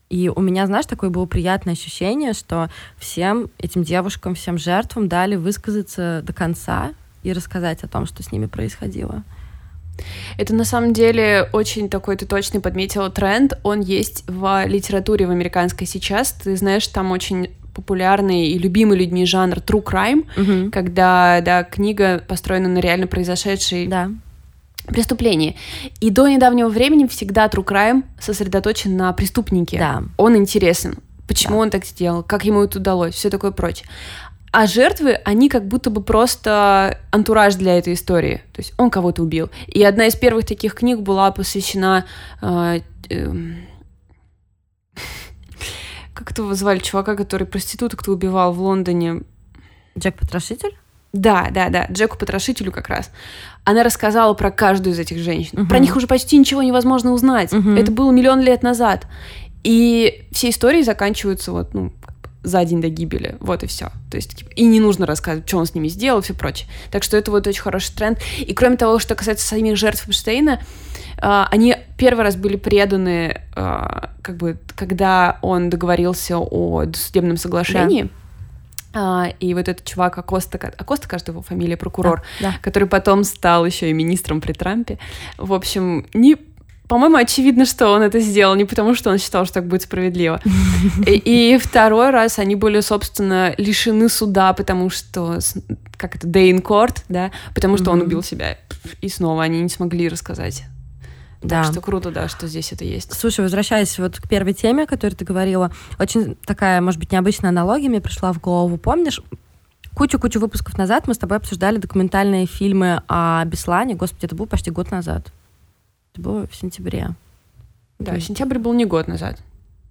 И у меня, знаешь, такое было приятное ощущение, что всем этим девушкам, всем жертвам дали высказаться до конца и рассказать о том, что с ними происходило. Это на самом деле очень такой, ты точно подметила тренд, он есть в литературе в американской сейчас. Ты знаешь, там очень популярный и любимый людьми жанр true crime, угу. когда, да, книга построена на реально произошедшей да. преступлении. И до недавнего времени всегда true crime сосредоточен на преступнике. Да. Он интересен. Почему да. он так сделал, как ему это удалось, все такое прочее. А жертвы, они как будто бы просто антураж для этой истории. То есть он кого-то убил. И одна из первых таких книг была посвящена... Э, э, как это звали чувака, который проституток кто убивал в Лондоне? Джек Потрошитель? Да, да, да, Джеку Потрошителю как раз. Она рассказала про каждую из этих женщин. Угу. Про них уже почти ничего невозможно узнать. Угу. Это было миллион лет назад. И все истории заканчиваются вот, ну, за день до гибели. Вот и все. То есть, типа, и не нужно рассказывать, что он с ними сделал и все прочее. Так что это вот очень хороший тренд. И кроме того, что касается самих жертв Эпштейна, э, они первый раз были преданы, э, как бы, когда он договорился о судебном соглашении. Да. Uh, и вот этот чувак Акоста, Акоста, кажется, его фамилия, прокурор, да, да. который потом стал еще и министром при Трампе. В общем, не по-моему, очевидно, что он это сделал не потому, что он считал, что так будет справедливо. (laughs) И, и второй раз они были, собственно, лишены суда, потому что, как это, in court, да, потому что mm-hmm. он убил себя. И снова они не смогли рассказать. Да. Так что круто, да, что здесь это есть. Слушай, возвращаясь вот к первой теме, о которой ты говорила, очень такая, может быть, необычная аналогия мне пришла в голову. Помнишь, кучу-кучу выпусков назад мы с тобой обсуждали документальные фильмы о Беслане. Господи, это был почти год назад. Это было в сентябре. Да, есть... сентябрь был не год назад.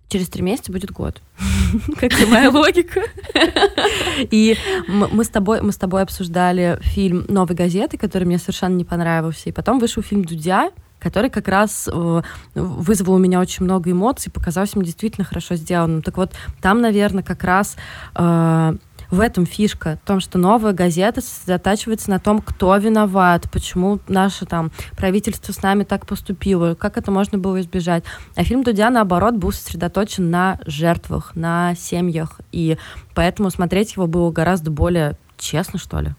Через три месяца будет год. (laughs) Как моя логика. (laughs) И мы с тобой мы с тобой обсуждали фильм «Новой газеты», который мне совершенно не понравился. И потом вышел фильм «Дудя», который как раз э, вызвал у меня очень много эмоций, показался мне действительно хорошо сделанным. Так вот, там, наверное, как раз э, в этом фишка, в том, что новая газета сосредотачивается на том, кто виноват, почему наше там правительство с нами так поступило, как это можно было избежать. А фильм Дудя, наоборот, был сосредоточен на жертвах, на семьях, и поэтому смотреть его было гораздо более честно, что ли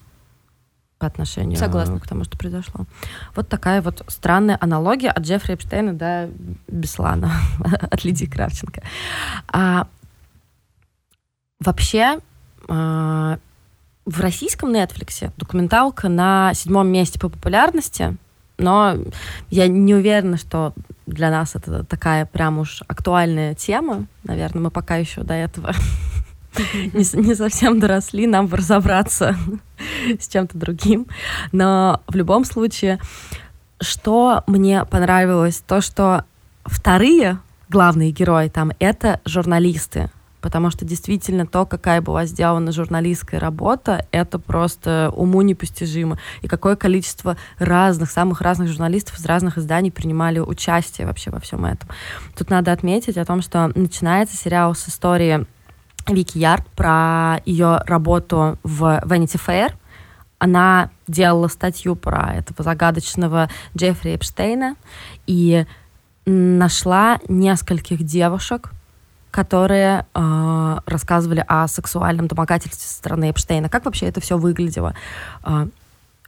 по отношению Согласна. к тому, что произошло. Вот такая вот странная аналогия от Джеффри Эпштейна до Беслана, (laughs) от Лидии Кравченко. А, вообще, в российском Netflix документалка на седьмом месте по популярности, но я не уверена, что для нас это такая прям уж актуальная тема. Наверное, мы пока еще до этого (laughs) не, совсем доросли, нам разобраться (laughs) с чем-то другим. Но в любом случае, что мне понравилось, то, что вторые главные герои там — это журналисты потому что действительно то, какая была сделана журналистская работа, это просто уму непостижимо. И какое количество разных, самых разных журналистов из разных изданий принимали участие вообще во всем этом. Тут надо отметить о том, что начинается сериал с истории Вики Ярд про ее работу в Vanity Fair. Она делала статью про этого загадочного Джеффри Эпштейна и нашла нескольких девушек, которые э, рассказывали о сексуальном домогательстве со стороны Эпштейна. Как вообще это все выглядело? Э,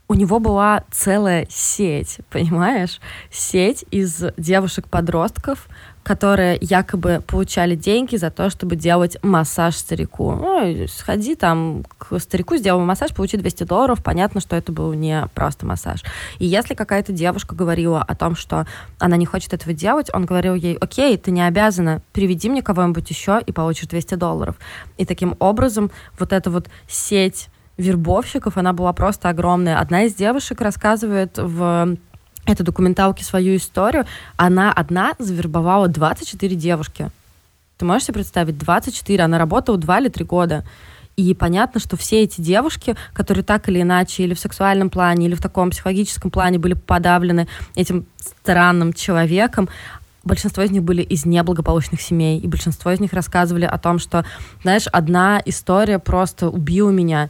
у него была целая сеть, понимаешь? Сеть из девушек-подростков, которые якобы получали деньги за то, чтобы делать массаж старику. Ну, сходи там к старику, сделай массаж, получи 200 долларов. Понятно, что это был не просто массаж. И если какая-то девушка говорила о том, что она не хочет этого делать, он говорил ей, окей, ты не обязана, приведи мне кого-нибудь еще и получишь 200 долларов. И таким образом вот эта вот сеть вербовщиков, она была просто огромная. Одна из девушек рассказывает в этой документалке свою историю. Она одна завербовала 24 девушки. Ты можешь себе представить? 24. Она работала 2 или 3 года. И понятно, что все эти девушки, которые так или иначе или в сексуальном плане, или в таком психологическом плане были подавлены этим странным человеком, большинство из них были из неблагополучных семей, и большинство из них рассказывали о том, что, знаешь, одна история просто убила меня.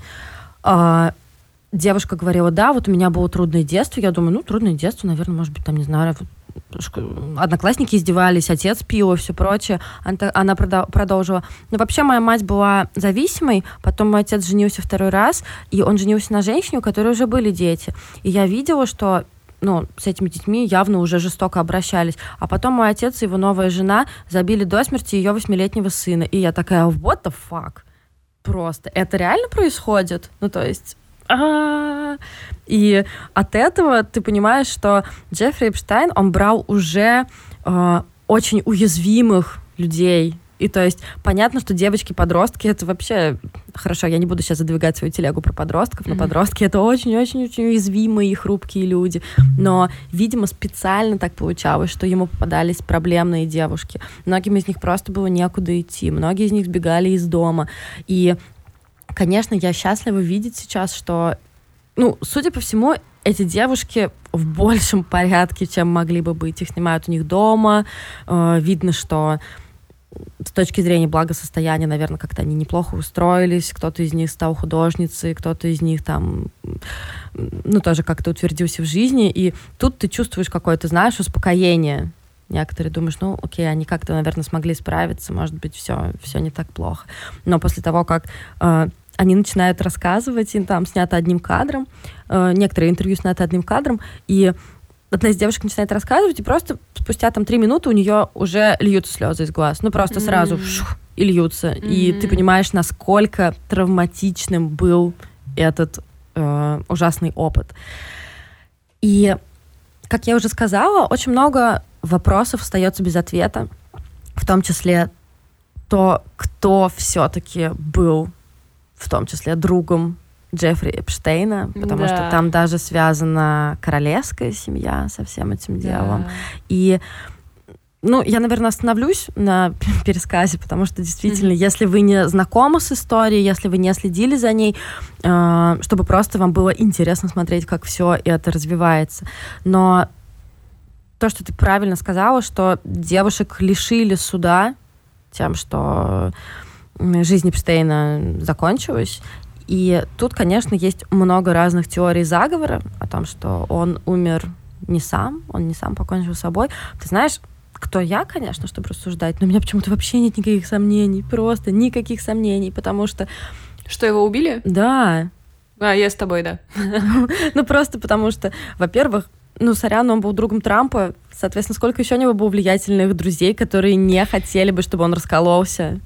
Девушка говорила, да, вот у меня было трудное детство. Я думаю, ну, трудное детство, наверное, может быть, там, не знаю, одноклассники издевались, отец пил и все прочее. Она продолжила. Но вообще моя мать была зависимой, потом мой отец женился второй раз, и он женился на женщине, у которой уже были дети. И я видела, что ну, с этими детьми явно уже жестоко обращались. А потом мой отец и его новая жена забили до смерти ее восьмилетнего сына. И я такая, what the fuck? Просто. Это реально происходит? Ну, то есть... А-а-а. И от этого ты понимаешь, что Джеффри Эпштайн, он брал уже э, очень уязвимых людей, и то есть понятно, что девочки-подростки это вообще хорошо. Я не буду сейчас задвигать свою телегу про подростков, но mm-hmm. подростки это очень-очень-очень уязвимые и хрупкие люди. Но, видимо, специально так получалось, что ему попадались проблемные девушки. Многим из них просто было некуда идти. Многие из них сбегали из дома. И, конечно, я счастлива видеть сейчас, что ну, судя по всему, эти девушки в большем порядке, чем могли бы быть. Их снимают у них дома. Э, видно, что с точки зрения благосостояния, наверное, как-то они неплохо устроились. Кто-то из них стал художницей, кто-то из них там, ну, тоже как-то утвердился в жизни. И тут ты чувствуешь какое-то, знаешь, успокоение. Некоторые думаешь, ну, окей, они как-то, наверное, смогли справиться, может быть, все, все не так плохо. Но после того, как э, они начинают рассказывать, и там снято одним кадром, э, некоторые интервью сняты одним кадром, и одна из девушек начинает рассказывать, и просто спустя там три минуты у нее уже льются слезы из глаз. Ну, просто mm-hmm. сразу шух, и льются. Mm-hmm. И ты понимаешь, насколько травматичным был этот э, ужасный опыт. И, как я уже сказала, очень много вопросов остается без ответа, в том числе то, кто все-таки был, в том числе другом Джеффри Эпштейна, потому да. что там даже связана королевская семья со всем этим делом. Да. И ну, я, наверное, остановлюсь на (laughs) пересказе, потому что действительно, mm-hmm. если вы не знакомы с историей, если вы не следили за ней, э, чтобы просто вам было интересно смотреть, как все это развивается. Но то, что ты правильно сказала, что девушек лишили суда тем, что жизнь Эпштейна закончилась, и тут, конечно, есть много разных теорий заговора о том, что он умер не сам, он не сам покончил с собой. Ты знаешь, кто я, конечно, чтобы рассуждать, но у меня почему-то вообще нет никаких сомнений, просто никаких сомнений, потому что... Что, его убили? Да. А, я с тобой, да. (laughs) Ну, просто потому что, во-первых, ну, сорян, он был другом Трампа. Соответственно, сколько еще у него было влиятельных друзей, которые не хотели бы, чтобы он раскололся?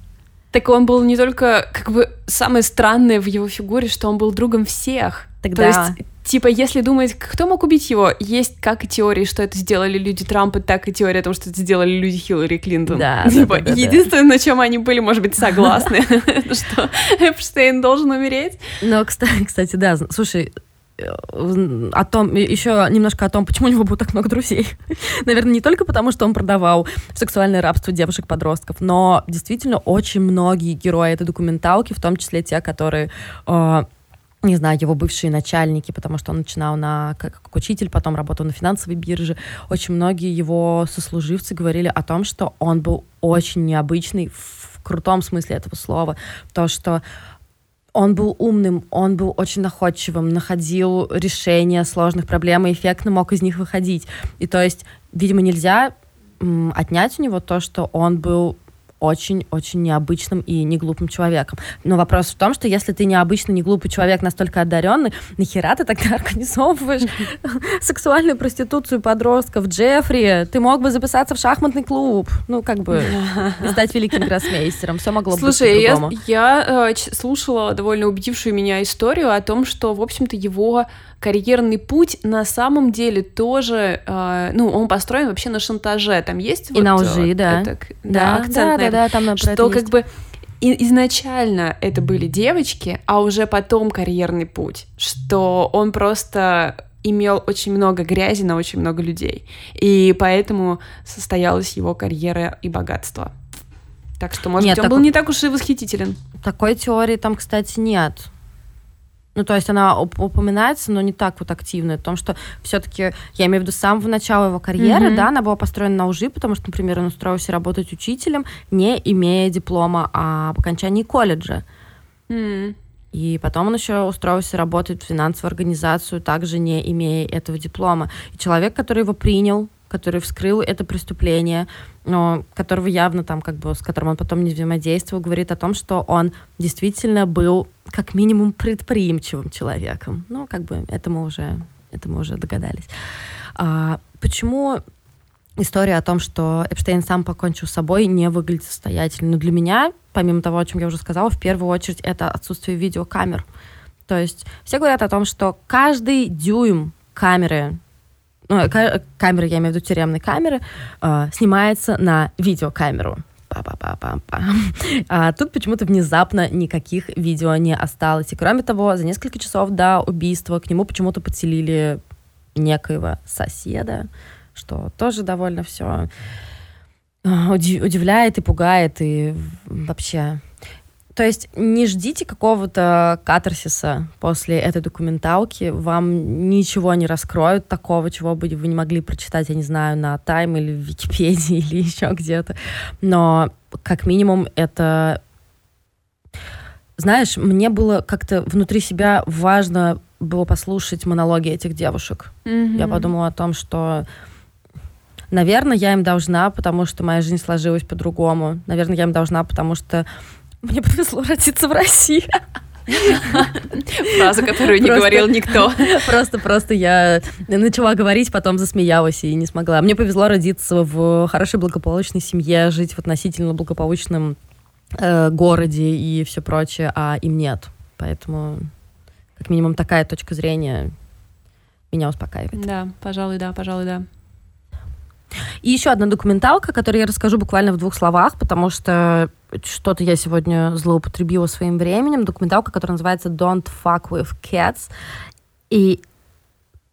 Так он был не только, как бы, самое странное в его фигуре, что он был другом всех. Тогда... То есть, типа, если думать, кто мог убить его, есть как и теории, что это сделали люди Трампа, так и теория о том, что это сделали люди Хиллари Клинтон. Да, (laughs) типа, да, да, единственное, на чем они были, может быть, согласны, (laughs) (laughs) что Эпштейн должен умереть. Ну, кстати, да, слушай, о том, еще немножко о том, почему у него было так много друзей. (laughs) Наверное, не только потому, что он продавал сексуальное рабство девушек-подростков, но действительно очень многие герои этой документалки, в том числе те, которые э, не знаю, его бывшие начальники, потому что он начинал на, как, как учитель, потом работал на финансовой бирже. Очень многие его сослуживцы говорили о том, что он был очень необычный в крутом смысле этого слова. То, что он был умным, он был очень находчивым, находил решения сложных проблем и эффектно мог из них выходить. И то есть, видимо, нельзя отнять у него то, что он был очень-очень необычным и неглупым человеком. Но вопрос в том, что если ты необычный, неглупый человек, настолько одаренный, нахера ты тогда (laughs) организовываешь (laughs) сексуальную проституцию подростков? Джеффри, ты мог бы записаться в шахматный клуб. Ну, как бы, стать великим (laughs) гроссмейстером. Все могло Слушай, быть я, я э, слушала довольно убедившую меня историю о том, что, в общем-то, его карьерный путь на самом деле тоже, э, ну, он построен вообще на шантаже. Там есть и вот... на лжи, да. Это, да, да, акцент да, да, да, там Что как бы и изначально это были девочки, а уже потом карьерный путь, что он просто имел очень много грязи на очень много людей. И поэтому состоялась его карьера и богатство. Так что, может нет, быть, он так... был не так уж и восхитителен. Такой теории там, кстати, нет. Ну, то есть она упоминается, но не так вот активно. О том, что все-таки, я имею в виду, с самого начала его карьеры, mm-hmm. да, она была построена на лжи, потому что, например, он устроился работать учителем, не имея диплома об окончании колледжа. Mm-hmm. И потом он еще устроился работать в финансовую организацию, также не имея этого диплома. И человек, который его принял, который вскрыл это преступление, но которого явно там как бы, с которым он потом не взаимодействовал, говорит о том, что он действительно был как минимум предприимчивым человеком. Ну, как бы это мы уже, это мы уже догадались. А, почему история о том, что Эпштейн сам покончил с собой, не выглядит состоятельно? Но для меня, помимо того, о чем я уже сказала, в первую очередь это отсутствие видеокамер. То есть все говорят о том, что каждый дюйм камеры ну, камеры, я имею в виду тюремной камеры, э, снимается на видеокамеру. Па-па-па-па-па. А тут почему-то внезапно никаких видео не осталось. И кроме того, за несколько часов до убийства к нему почему-то подселили некоего соседа, что тоже довольно все удивляет и пугает, и вообще то есть не ждите какого-то катарсиса после этой документалки. Вам ничего не раскроют такого, чего бы вы не могли прочитать, я не знаю, на Тайм или в Википедии (laughs) или еще где-то. Но как минимум это... Знаешь, мне было как-то внутри себя важно было послушать монологи этих девушек. Mm-hmm. Я подумала о том, что Наверное, я им должна, потому что моя жизнь сложилась по-другому. Наверное, я им должна, потому что мне повезло родиться в России. Фраза, которую не говорил никто. Просто, просто я начала говорить, потом засмеялась и не смогла. Мне повезло родиться в хорошей благополучной семье, жить в относительно благополучном э, городе и все прочее, а им нет. Поэтому, как минимум, такая точка зрения меня успокаивает. Да, пожалуй, да, пожалуй, да. И еще одна документалка, которую я расскажу буквально в двух словах, потому что что-то я сегодня злоупотребила своим временем. Документалка, которая называется Don't Fuck With Cats. И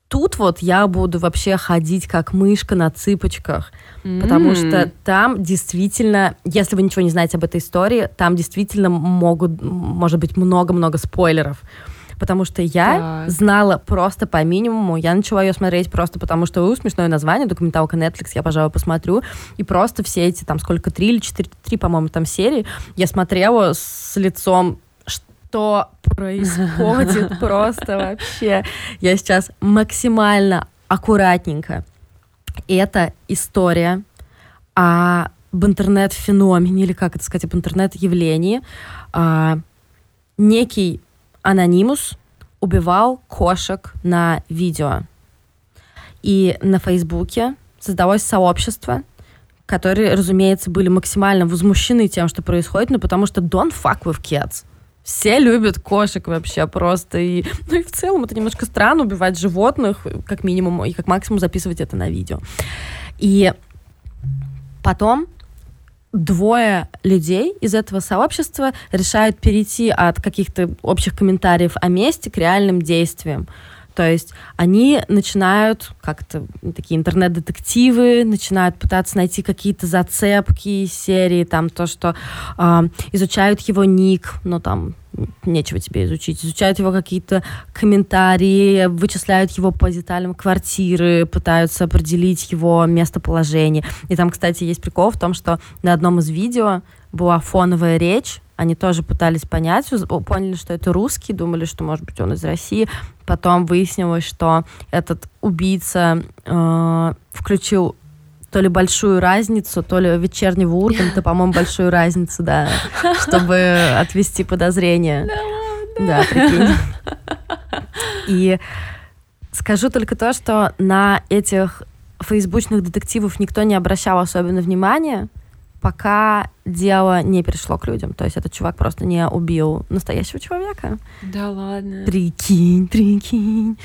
тут вот я буду вообще ходить как мышка на цыпочках, mm-hmm. потому что там действительно, если вы ничего не знаете об этой истории, там действительно могут, может быть, много-много спойлеров потому что я так. знала просто по минимуму. Я начала ее смотреть просто потому, что у смешное название, документалка Netflix, я, пожалуй, посмотрю. И просто все эти, там, сколько, три или четыре, три, по-моему, там серии, я смотрела с лицом что происходит (laughs) просто вообще. Я сейчас максимально аккуратненько. Это история об интернет-феномене, или как это сказать, об интернет-явлении. А, некий Анонимус убивал кошек на видео. И на Фейсбуке создалось сообщество, которые, разумеется, были максимально возмущены тем, что происходит, ну потому что don't fuck with cats. Все любят кошек вообще просто. И, ну и в целом это немножко странно убивать животных, как минимум, и как максимум записывать это на видео. И потом двое людей из этого сообщества решают перейти от каких-то общих комментариев о месте к реальным действиям. То есть они начинают как-то такие интернет-детективы, начинают пытаться найти какие-то зацепки серии, там то, что э, изучают его ник, но там нечего тебе изучить. Изучают его какие-то комментарии, вычисляют его по деталям квартиры, пытаются определить его местоположение. И там, кстати, есть прикол в том, что на одном из видео была фоновая речь, они тоже пытались понять, поняли, что это русский, думали, что, может быть, он из России. Потом выяснилось, что этот убийца э, включил то ли большую разницу, то ли вечернего Урганта, по-моему, большую разницу, да, чтобы отвести подозрения. Да, прикинь. И скажу только то, что на этих фейсбучных детективов никто не обращал особенно внимания, пока дело не перешло к людям. То есть этот чувак просто не убил настоящего человека. Да ладно. Прикинь, прикинь.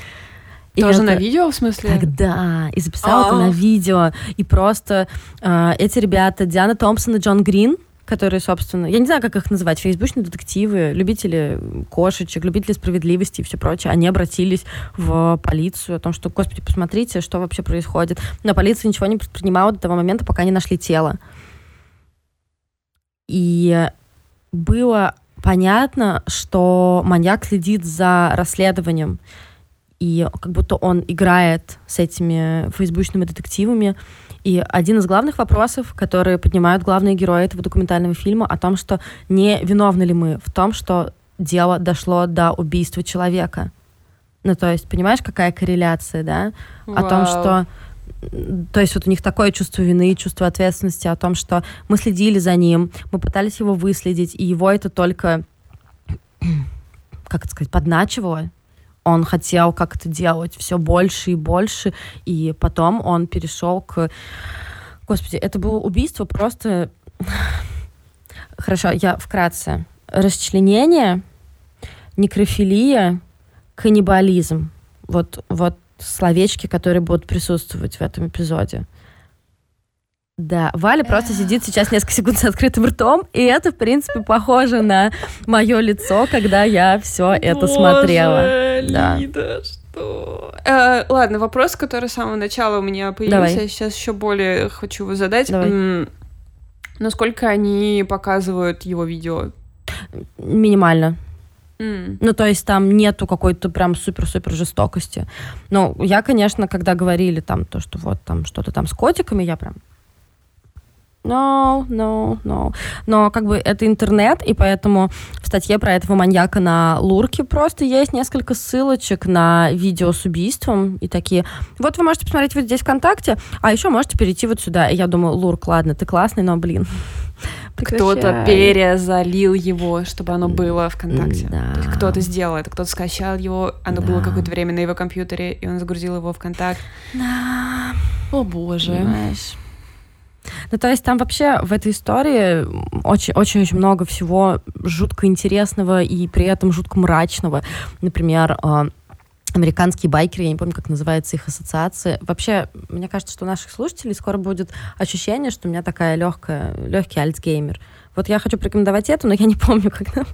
И Тоже это... на видео, в смысле? Тогда. И записала это на видео. И просто э, эти ребята, Диана Томпсон и Джон Грин, которые, собственно, я не знаю, как их называть, фейсбучные детективы, любители кошечек, любители справедливости и все прочее, они обратились в полицию о том, что, господи, посмотрите, что вообще происходит. Но полиция ничего не предпринимала до того момента, пока не нашли тело. И было понятно, что маньяк следит за расследованием, и как будто он играет с этими фейсбучными детективами. И один из главных вопросов, которые поднимают главные герои этого документального фильма, о том, что не виновны ли мы в том, что дело дошло до убийства человека. Ну, то есть, понимаешь, какая корреляция, да? Вау. О том, что то есть вот у них такое чувство вины, чувство ответственности о том, что мы следили за ним, мы пытались его выследить, и его это только, (clears throat) как это сказать, подначивало. Он хотел как-то делать все больше и больше, и потом он перешел к... Господи, это было убийство просто... (sighs) Хорошо, я вкратце. Расчленение, некрофилия, каннибализм. Вот, вот словечки, которые будут присутствовать в этом эпизоде. Да, Валя просто сидит сейчас несколько секунд с открытым ртом, и это, в принципе, похоже на мое лицо, когда я все это Боже, смотрела. Лида, да. что? Э, ладно, вопрос, который с самого начала у меня появился, Давай. я сейчас еще более хочу его задать. Давай. Насколько они показывают его видео? Минимально. Mm. Ну, то есть там нету какой-то прям супер-супер жестокости. Ну, я, конечно, когда говорили там то, что вот там что-то там с котиками, я прям No, no, no. Но как бы это интернет, и поэтому в статье про этого маньяка на Лурке просто есть несколько ссылочек на видео с убийством и такие. Вот вы можете посмотреть вот здесь ВКонтакте, а еще можете перейти вот сюда. И я думаю, Лурк, ладно, ты классный, но, блин, (laughs) кто-то перезалил его, чтобы оно было ВКонтакте. Да. То есть кто-то сделал это, кто-то скачал его, оно да. было какое-то время на его компьютере, и он загрузил его ВКонтакт. Да. О боже. Понимаешь? Ну, то есть там вообще в этой истории очень-очень много всего жутко интересного и при этом жутко мрачного. Например, а, американские байкеры, я не помню, как называется их ассоциация. Вообще, мне кажется, что у наших слушателей скоро будет ощущение, что у меня такая легкая, легкий альцгеймер. Вот я хочу порекомендовать эту, но я не помню, когда.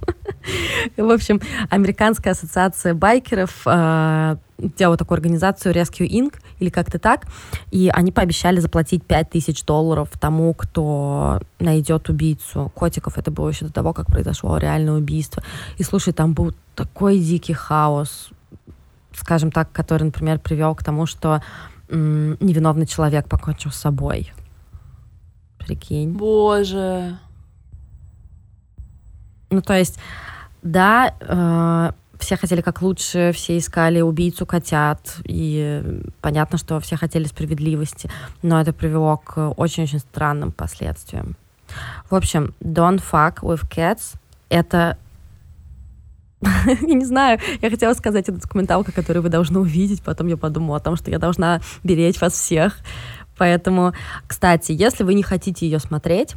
(laughs) В общем, Американская ассоциация байкеров э, делала такую организацию Rescue Inc. или как-то так, и они пообещали заплатить 5000 долларов тому, кто найдет убийцу котиков. Это было еще до того, как произошло реальное убийство. И слушай, там был такой дикий хаос, скажем так, который, например, привел к тому, что м- невиновный человек покончил с собой. Прикинь. Боже. Ну, то есть, да, э, все хотели как лучше, все искали убийцу котят, и понятно, что все хотели справедливости, но это привело к очень-очень странным последствиям. В общем, Don't Fuck with Cats — это (laughs) я не знаю, я хотела сказать, это документалка, которую вы должны увидеть, потом я подумала о том, что я должна беречь вас всех. Поэтому, кстати, если вы не хотите ее смотреть,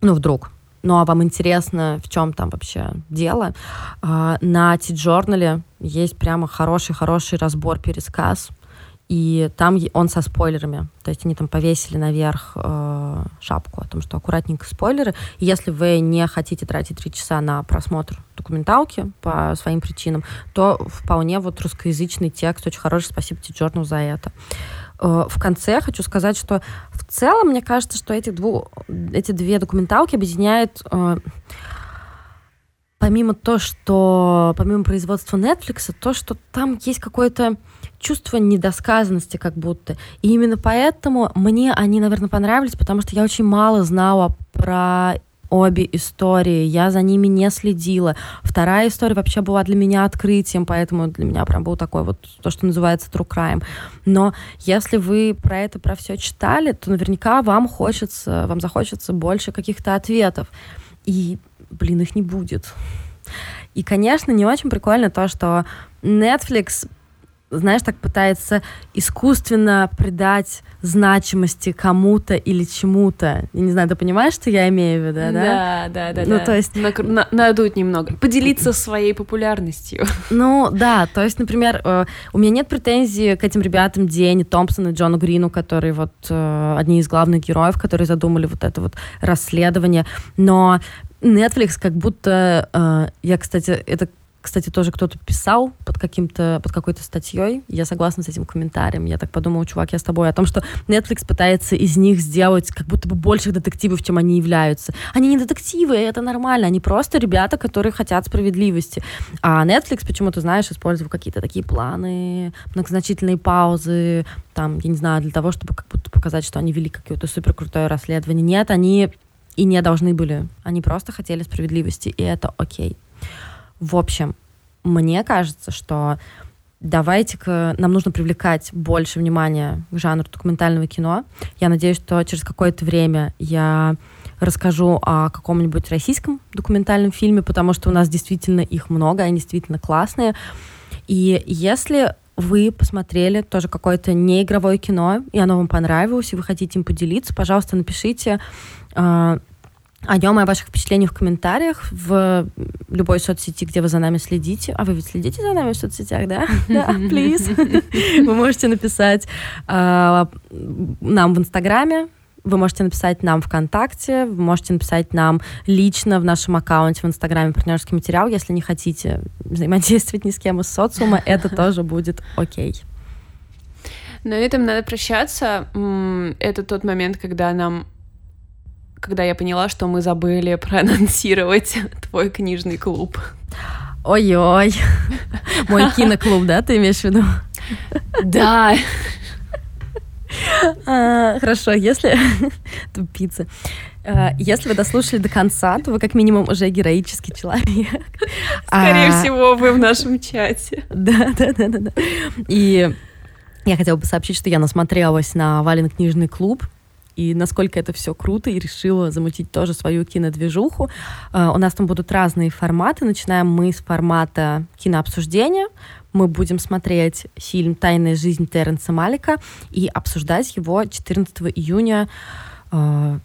ну, вдруг, ну а вам интересно, в чем там вообще дело, а, на Ти-журнале есть прямо хороший-хороший разбор, пересказ, и там он со спойлерами. То есть они там повесили наверх э, шапку о том, что аккуратненько спойлеры. Если вы не хотите тратить три часа на просмотр документалки по своим причинам, то вполне вот русскоязычный текст очень хороший. Спасибо Ти-Джорну за это. В конце хочу сказать, что в целом мне кажется, что эти, дву, эти две документалки объединяют э, помимо то, что помимо производства Netflix, то, что там есть какое-то чувство недосказанности как будто. И именно поэтому мне они, наверное, понравились, потому что я очень мало знала про обе истории. Я за ними не следила. Вторая история вообще была для меня открытием, поэтому для меня прям был такой вот то, что называется true crime. Но если вы про это, про все читали, то наверняка вам хочется, вам захочется больше каких-то ответов. И, блин, их не будет. И, конечно, не очень прикольно то, что Netflix знаешь, так пытается искусственно придать значимости кому-то или чему-то. Я не знаю, ты понимаешь, что я имею в виду, да? Да, да, да. Ну, да. то есть... На, надуть немного. Поделиться своей популярностью. (laughs) Ну, да, то есть, например, э, у меня нет претензий к этим ребятам Дени Томпсону и Джону Грину, которые вот э, одни из главных героев, которые задумали вот это вот расследование, но Netflix как будто... Э, я, кстати, это кстати, тоже кто-то писал под каким-то, под какой-то статьей. Я согласна с этим комментарием. Я так подумала, чувак, я с тобой. О том, что Netflix пытается из них сделать как будто бы больших детективов, чем они являются. Они не детективы, это нормально. Они просто ребята, которые хотят справедливости. А Netflix почему-то, знаешь, использовал какие-то такие планы, многозначительные паузы, там, я не знаю, для того, чтобы как будто показать, что они вели какое-то супер крутое расследование. Нет, они и не должны были. Они просто хотели справедливости, и это окей. В общем, мне кажется, что давайте-ка нам нужно привлекать больше внимания к жанру документального кино. Я надеюсь, что через какое-то время я расскажу о каком-нибудь российском документальном фильме, потому что у нас действительно их много, они действительно классные. И если вы посмотрели тоже какое-то неигровое кино, и оно вам понравилось, и вы хотите им поделиться, пожалуйста, напишите э, о нем и о ваших впечатлениях в комментариях в любой соцсети, где вы за нами следите. А вы ведь следите за нами в соцсетях, да? (laughs) Да, please. (laughs) Вы можете написать э, нам в Инстаграме, вы можете написать нам ВКонтакте, вы можете написать нам лично в нашем аккаунте в Инстаграме партнерский материал, если не хотите взаимодействовать ни с кем из социума, (laughs) это тоже будет окей. На этом надо прощаться. Это тот момент, когда нам когда я поняла, что мы забыли (laughs) проанонсировать твой книжный клуб. Ой-ой. Мой (laughs) киноклуб, да, ты имеешь в виду? Да. (laughs) А, хорошо, если... Тупица. А, если вы дослушали до конца, то вы как минимум уже героический человек. Скорее а... всего, вы в нашем чате. Да, да, да, да, да. И я хотела бы сообщить, что я насмотрелась на Вален книжный клуб и насколько это все круто, и решила замутить тоже свою кинодвижуху. Uh, у нас там будут разные форматы. Начинаем мы с формата кинообсуждения мы будем смотреть фильм «Тайная жизнь» Терренса Малика и обсуждать его 14 июня. Э,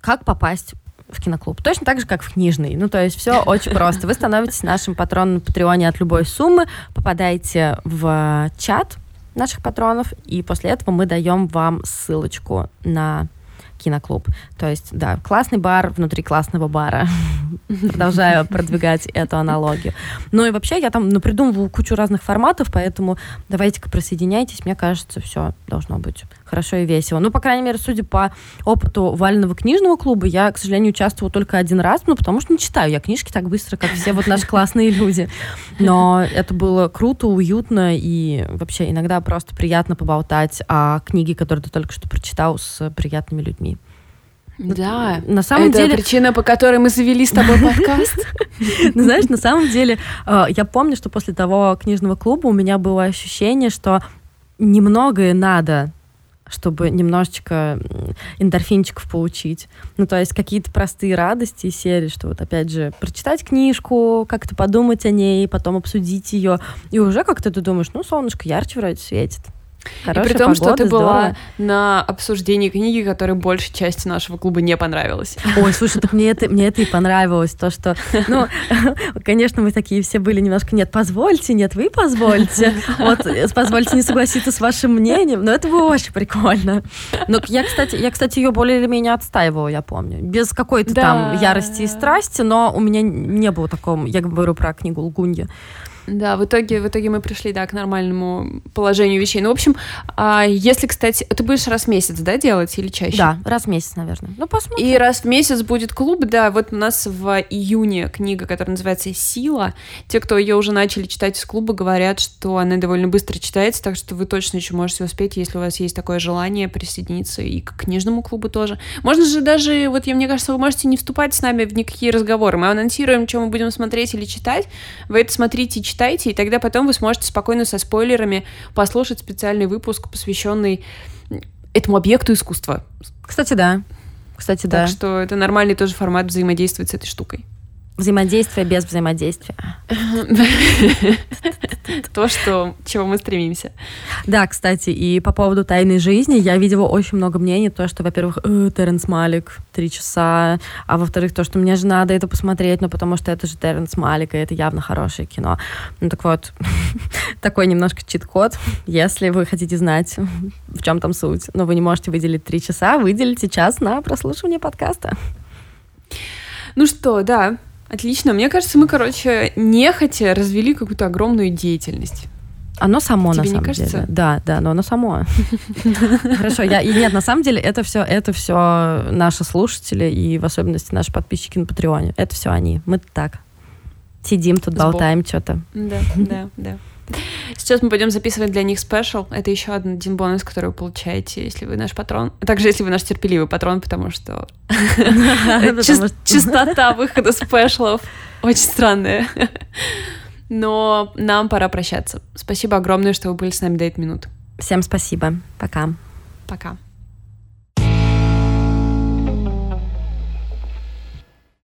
как попасть в киноклуб. Точно так же, как в книжный. Ну, то есть все (laughs) очень просто. Вы становитесь нашим патроном на Патреоне от любой суммы, попадаете в чат наших патронов, и после этого мы даем вам ссылочку на киноклуб. То есть, да, классный бар внутри классного бара. (laughs) Продолжаю продвигать эту аналогию. Ну и вообще я там ну, придумываю кучу разных форматов, поэтому давайте-ка присоединяйтесь. Мне кажется, все должно быть хорошо и весело. Ну, по крайней мере, судя по опыту вального книжного клуба, я, к сожалению, участвовала только один раз, ну, потому что не читаю я книжки так быстро, как все вот наши классные люди. Но это было круто, уютно и вообще иногда просто приятно поболтать о книге, которую ты только что прочитал с приятными людьми. Да, на самом это деле... причина, по которой мы завели с тобой подкаст. Ну, (laughs) знаешь, на самом деле, э, я помню, что после того книжного клуба у меня было ощущение, что немногое надо чтобы немножечко эндорфинчиков получить. Ну, то есть какие-то простые радости из серии, что вот опять же прочитать книжку, как-то подумать о ней, потом обсудить ее, и уже как-то ты думаешь, ну, солнышко ярче вроде светит. Хорошая и при том, погода, что ты здорово. была на обсуждении книги, которая большей части нашего клуба не понравилась. Ой, слушай, так мне это, мне это и понравилось, то, что, ну, (laughs) конечно, мы такие все были немножко, нет, позвольте, нет, вы позвольте, вот, позвольте не согласиться с вашим мнением, но это было очень прикольно. Но я, кстати, я, кстати, ее более или менее отстаивала, я помню, без какой-то да. там ярости и страсти, но у меня не было такого, я говорю про книгу Лгунья, да, в итоге, в итоге мы пришли, да, к нормальному положению вещей. Ну, в общем, а если, кстати, ты будешь раз в месяц, да, делать или чаще? Да, раз в месяц, наверное. Ну, посмотрим. И раз в месяц будет клуб, да, вот у нас в июне книга, которая называется «Сила». Те, кто ее уже начали читать из клуба, говорят, что она довольно быстро читается, так что вы точно еще можете успеть, если у вас есть такое желание присоединиться и к книжному клубу тоже. Можно же даже, вот я, мне кажется, вы можете не вступать с нами в никакие разговоры. Мы анонсируем, что мы будем смотреть или читать. Вы это смотрите и читайте, и тогда потом вы сможете спокойно со спойлерами послушать специальный выпуск, посвященный этому объекту искусства. Кстати, да. Кстати, так да. Так что это нормальный тоже формат взаимодействовать с этой штукой. Взаимодействие без взаимодействия. (laughs) То, что, чего мы стремимся. Да, кстати, и по поводу тайной жизни я видела очень много мнений. То, что, во-первых, э, Терренс Малик, три часа, а во-вторых, то, что мне же надо это посмотреть, ну, потому что это же Терренс Малик, и это явно хорошее кино. Ну, так вот, (laughs) такой немножко чит-код. Если вы хотите знать, в чем там суть, но вы не можете выделить три часа, выделите час на прослушивание подкаста. Ну что, да, Отлично. Мне кажется, мы, короче, нехотя развели какую-то огромную деятельность. Оно само, Тебе на самом кажется? деле. Да, да, но оно само. (laughs) Хорошо, я, и нет, на самом деле это все, это все наши слушатели и в особенности наши подписчики на Патреоне. Это все они. Мы так сидим тут, болтаем что-то. Да, да, да. Сейчас мы пойдем записывать для них спешл. Это еще один бонус, который вы получаете, если вы наш патрон. А Также, если вы наш терпеливый патрон, потому что (laughs) (laughs) частота выхода спешлов очень странная. Но нам пора прощаться. Спасибо огромное, что вы были с нами до этой минуты. Всем спасибо. Пока. Пока.